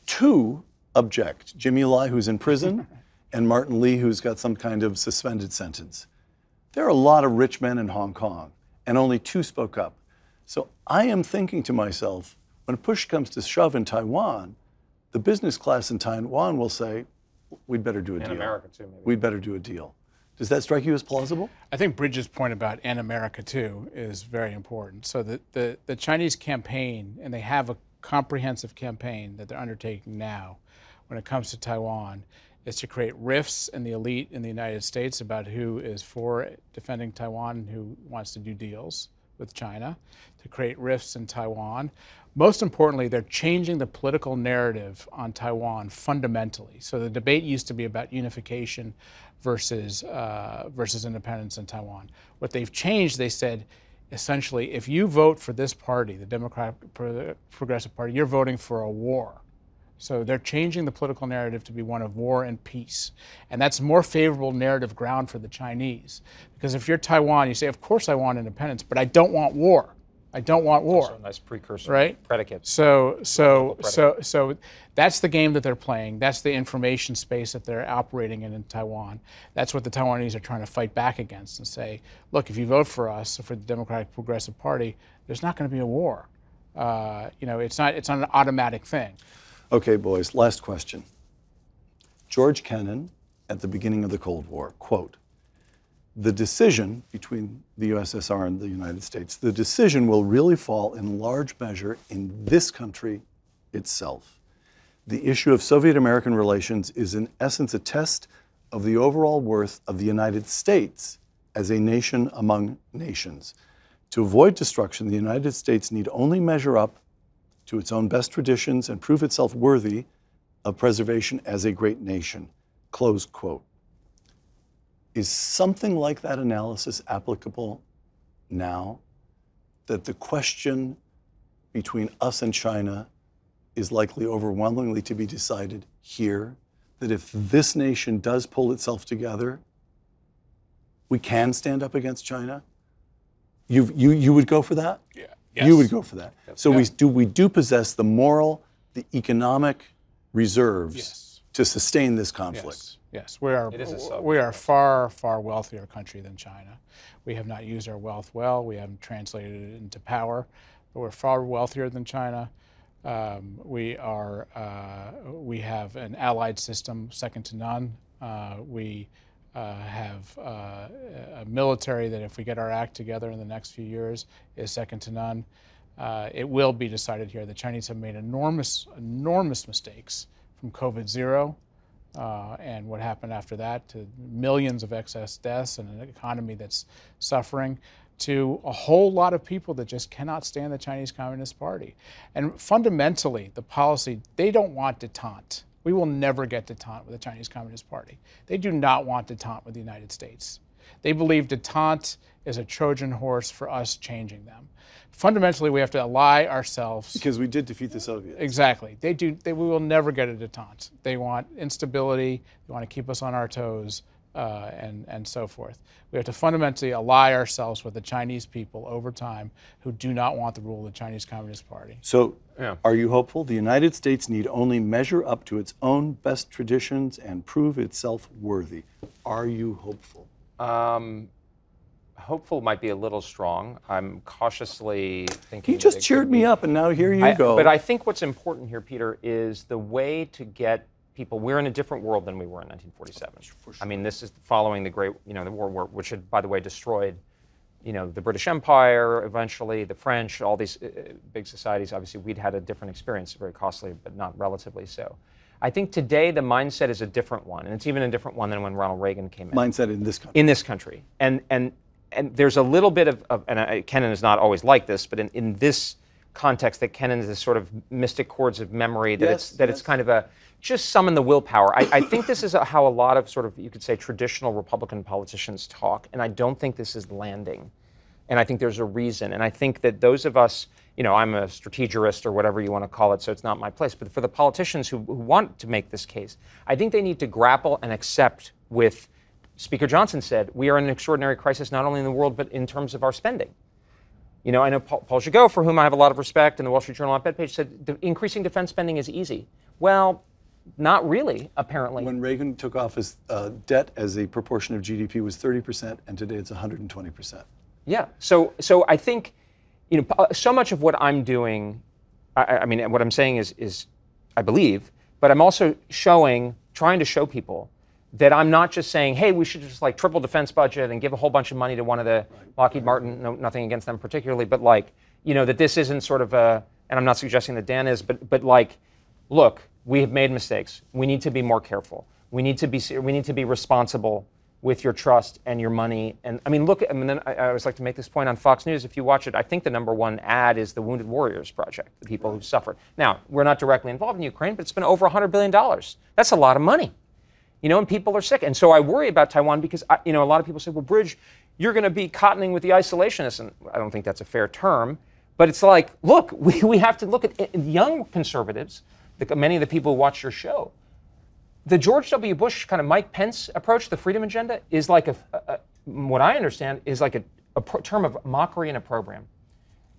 Speaker 1: two object Jimmy Lai, who's in prison, (laughs) and Martin Lee, who's got some kind of suspended sentence. There are a lot of rich men in Hong Kong, and only two spoke up. So I am thinking to myself, when push comes to shove in Taiwan, the business class in Taiwan will say, we'd better do a
Speaker 3: In
Speaker 1: deal.
Speaker 3: America, too, maybe.
Speaker 1: We'd better do a deal. Does that strike you as plausible?
Speaker 2: I think Bridge's point about "and America too" is very important. So the, the, the Chinese campaign, and they have a comprehensive campaign that they're undertaking now when it comes to Taiwan, is to create rifts in the elite in the United States about who is for defending Taiwan and who wants to do deals with China, to create rifts in Taiwan. Most importantly, they're changing the political narrative on Taiwan fundamentally. So the debate used to be about unification versus uh, versus independence in Taiwan. What they've changed, they said, essentially, if you vote for this party, the Democratic Progressive Party, you're voting for a war. So they're changing the political narrative to be one of war and peace. And that's more favorable narrative ground for the Chinese. Because if you're Taiwan, you say, of course I want independence, but I don't want war. I don't want war.
Speaker 3: So a nice precursor.
Speaker 2: Right?
Speaker 3: Predicate.
Speaker 2: So, so, so, so that's the game that they're playing. That's the information space that they're operating in in Taiwan. That's what the Taiwanese are trying to fight back against and say, look, if you vote for us, for the Democratic Progressive Party, there's not going to be a war. Uh, you know, it's not, it's not an automatic thing.
Speaker 1: Okay, boys, last question. George Kennan, at the beginning of the Cold War, quote, the decision between the USSR and the United States, the decision will really fall in large measure in this country itself. The issue of Soviet American relations is, in essence, a test of the overall worth of the United States as a nation among nations. To avoid destruction, the United States need only measure up to its own best traditions and prove itself worthy of preservation as a great nation. Close quote. Is something like that analysis applicable now? That the question between us and China is likely overwhelmingly to be decided here? That if this nation does pull itself together, we can stand up against China? You, you, you would go for that?
Speaker 2: Yeah.
Speaker 1: You would go for that. So we do we do possess the moral, the economic reserves
Speaker 2: Yes.
Speaker 1: to sustain this conflict.
Speaker 2: Yes, we are. we are far, far wealthier country than China. We have not used our wealth well. We haven't translated it into power, but we're far wealthier than China. Um, we are. Uh, we have an allied system second to none. Uh, we uh, have uh, a military that, if we get our act together in the next few years, is second to none. Uh, it will be decided here. The Chinese have made enormous, enormous mistakes from COVID zero uh, and what happened after that to millions of excess deaths and an economy that's suffering to a whole lot of people that just cannot stand the Chinese Communist Party. And fundamentally, the policy, they don't want detente. We will never get detente with the Chinese Communist Party. They do not want detente with the United States. They believe detente is a Trojan horse for us changing them. Fundamentally, we have to ally ourselves
Speaker 1: Because we did defeat the Soviets.
Speaker 2: Exactly. They do. They, we will never get a detente. They want instability. They want to keep us on our toes, uh, and and so forth. We have to fundamentally ally ourselves with the Chinese people over time, who do not want the rule of the Chinese Communist Party.
Speaker 1: So,
Speaker 3: Yeah.
Speaker 1: are you hopeful? The United States need only measure up to its own best traditions and prove itself worthy. Are you hopeful?
Speaker 3: Um, hopeful might be a little strong. I'm cautiously thinking.
Speaker 1: He just cheered me
Speaker 3: be-
Speaker 1: up, and now here you
Speaker 3: I-
Speaker 1: go.
Speaker 3: But I think what's important here, Peter, is the way to get people. We're in a different world than we were in 1947. I mean, this is following the great, you know, the war, war which had, by the way, destroyed, you know, the British Empire eventually, the French, all these uh, big societies. Obviously, we'd had a different experience, very costly, but not relatively so. I think today the mindset is a different one, and it's even a different one than when Ronald Reagan came in
Speaker 1: Mindset in this country.
Speaker 3: in this country. And and and there's a little bit of, of and I, Kennan is not always like this, but in, in this context, that Kennan is this sort of mystic chords of memory that it's that
Speaker 1: yes.
Speaker 3: it's kind of a just summon the willpower. I, I think this is how a lot of sort of you could say traditional Republican politicians talk, and I don't think this is landing. And I think there's a reason. And I think that those of us, you know, I'm a strategist or whatever you want to call it, so it's not my place. But for the politicians who, who want to make this case, I think they need to grapple and accept with, Speaker Johnson said, we are in an extraordinary crisis not only in the world, but in terms of our spending. You know, I know Paul, Paul Gigot, for whom I have a lot of respect, and the Wall Street Journal op-ed page said "The- increasing defense spending is easy. Well, not really, apparently.
Speaker 1: when Reagan took office, uh, debt as a proportion of GDP was 30%, and today it's 120%.
Speaker 3: Yeah. So so I think, you know, so much of what I'm doing, I, I- I mean, what I'm saying is is, I believe, but I'm also showing, trying to show people that I'm not just saying, hey, we should just like triple defense budget and give a whole bunch of money to one of the Lockheed Martin. No, nothing against them particularly, but like, you know, that this isn't sort of a, and I'm not suggesting that Dan is, but but like, look, we have made mistakes. We need to be more careful. We need to be we need to be responsible with your trust and your money. And I mean, look. I mean, then I, I always like to make this point on Fox News. If you watch it, I think the number one ad is the Wounded Warriors Project, the people who suffered. Now, we're not directly involved in Ukraine, but it's been over 100 billion dollars. That's a lot of money. You know, and people are sick. And so I worry about Taiwan because, I, you know, a lot of people say, well, Bridge, you're going to be cottoning with the isolationists. And I don't think that's a fair term. But it's like, look, (laughs) we, we have to look at young conservatives, the, many of the people who watch your show. The George W. Bush kind of Mike Pence approach, the freedom agenda, is like a, a, what I understand is like a, a pro- term of mockery in a program.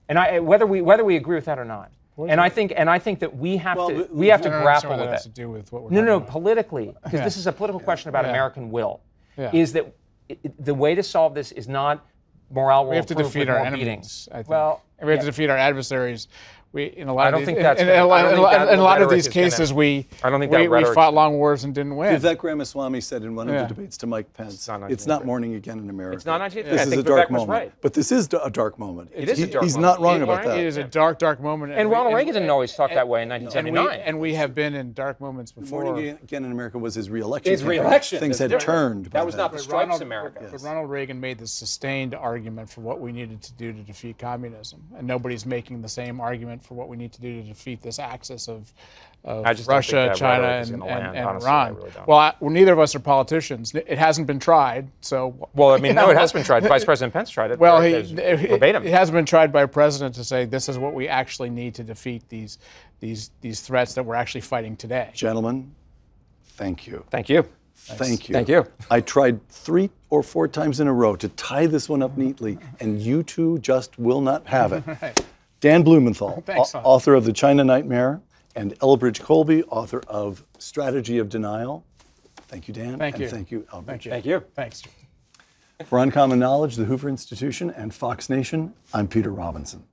Speaker 3: And I, whether we whether we agree with that or not. And I think and I think that we have
Speaker 1: Well,
Speaker 3: to we have to
Speaker 2: I don't understand
Speaker 3: grapple
Speaker 2: what
Speaker 3: with
Speaker 2: that
Speaker 3: it.
Speaker 2: has to do with what we're
Speaker 3: No, no, no, politically, because this is a political question about
Speaker 2: Yeah.
Speaker 3: American will.
Speaker 2: Yeah.
Speaker 3: Is that i- i- the way to solve this is not morale
Speaker 2: We have to defeat our enemies. I think.
Speaker 3: Well,
Speaker 2: And we have to defeat our adversaries. We in a lot
Speaker 3: I
Speaker 2: of
Speaker 3: don't
Speaker 2: these,
Speaker 3: think that's
Speaker 2: in,
Speaker 3: gonna-
Speaker 2: lot, in, a-
Speaker 3: that
Speaker 2: in a lot of these
Speaker 3: is gonna-
Speaker 2: cases we
Speaker 3: I don't think
Speaker 2: we,
Speaker 3: that
Speaker 2: we
Speaker 3: rhetoric's
Speaker 2: fought long wars and didn't win.
Speaker 1: Vivek Ramaswamy said in one of
Speaker 2: Yeah.
Speaker 1: the debates to Mike Pence,
Speaker 3: not
Speaker 1: it's not morning again in America.
Speaker 3: It's not 1950.
Speaker 1: This
Speaker 3: I
Speaker 1: is
Speaker 3: think
Speaker 1: a dark
Speaker 3: Vivek
Speaker 1: moment.
Speaker 3: right.
Speaker 1: But this is a dark moment.
Speaker 3: It is a
Speaker 1: He-
Speaker 3: dark
Speaker 1: He's
Speaker 3: moment.
Speaker 1: not wrong
Speaker 3: It-
Speaker 1: about that.
Speaker 2: It is a dark, dark moment.
Speaker 3: And Ronald Reagan didn't always talk that way in
Speaker 2: and
Speaker 3: 1979.
Speaker 2: and we have been in dark moments before.
Speaker 1: Morning again in America was his reelection.
Speaker 3: His
Speaker 1: campaign.
Speaker 3: reelection,
Speaker 1: Things had turned.
Speaker 3: That was not the stripes America.
Speaker 2: But Ronald Reagan made the sustained argument for what we needed to do to defeat communism. and nobody's making the same argument for what we need to do to defeat this axis of, of
Speaker 3: I just don't think
Speaker 2: Russia, China, and,
Speaker 3: gonna
Speaker 2: and,
Speaker 3: land,
Speaker 2: and
Speaker 3: honestly, I
Speaker 2: Iran.
Speaker 3: really don't.
Speaker 2: well, I, well, neither of us are politicians. It hasn't been tried, so. (laughs)
Speaker 3: Well, I mean,
Speaker 2: you
Speaker 3: no,
Speaker 2: know,
Speaker 3: it has been tried. (laughs) Vice President Pence tried it.
Speaker 2: Well,
Speaker 3: There-
Speaker 2: he,
Speaker 3: there's
Speaker 2: it,
Speaker 3: verbatim.
Speaker 2: it hasn't been tried by a president to say this is what we actually need to defeat these, these, these threats that we're actually fighting today.
Speaker 1: Gentlemen, thank you.
Speaker 3: Thank you.
Speaker 1: Thank you.
Speaker 3: Thank you.
Speaker 1: I tried three or four times in a row to tie this one up neatly, and you two just will not have it. (laughs) Dan Blumenthal, (laughs)
Speaker 2: Thanks,
Speaker 1: au- author of The China Nightmare, and Elbridge Colby, author of Strategy of Denial. Thank you, Dan.
Speaker 2: Thank
Speaker 1: and
Speaker 2: you.
Speaker 1: Thank you, Elbridge.
Speaker 2: Thank you.
Speaker 3: Thank you.
Speaker 2: Thanks.
Speaker 1: For Uncommon Knowledge, the Hoover Institution, and Fox Nation, I'm Peter Robinson.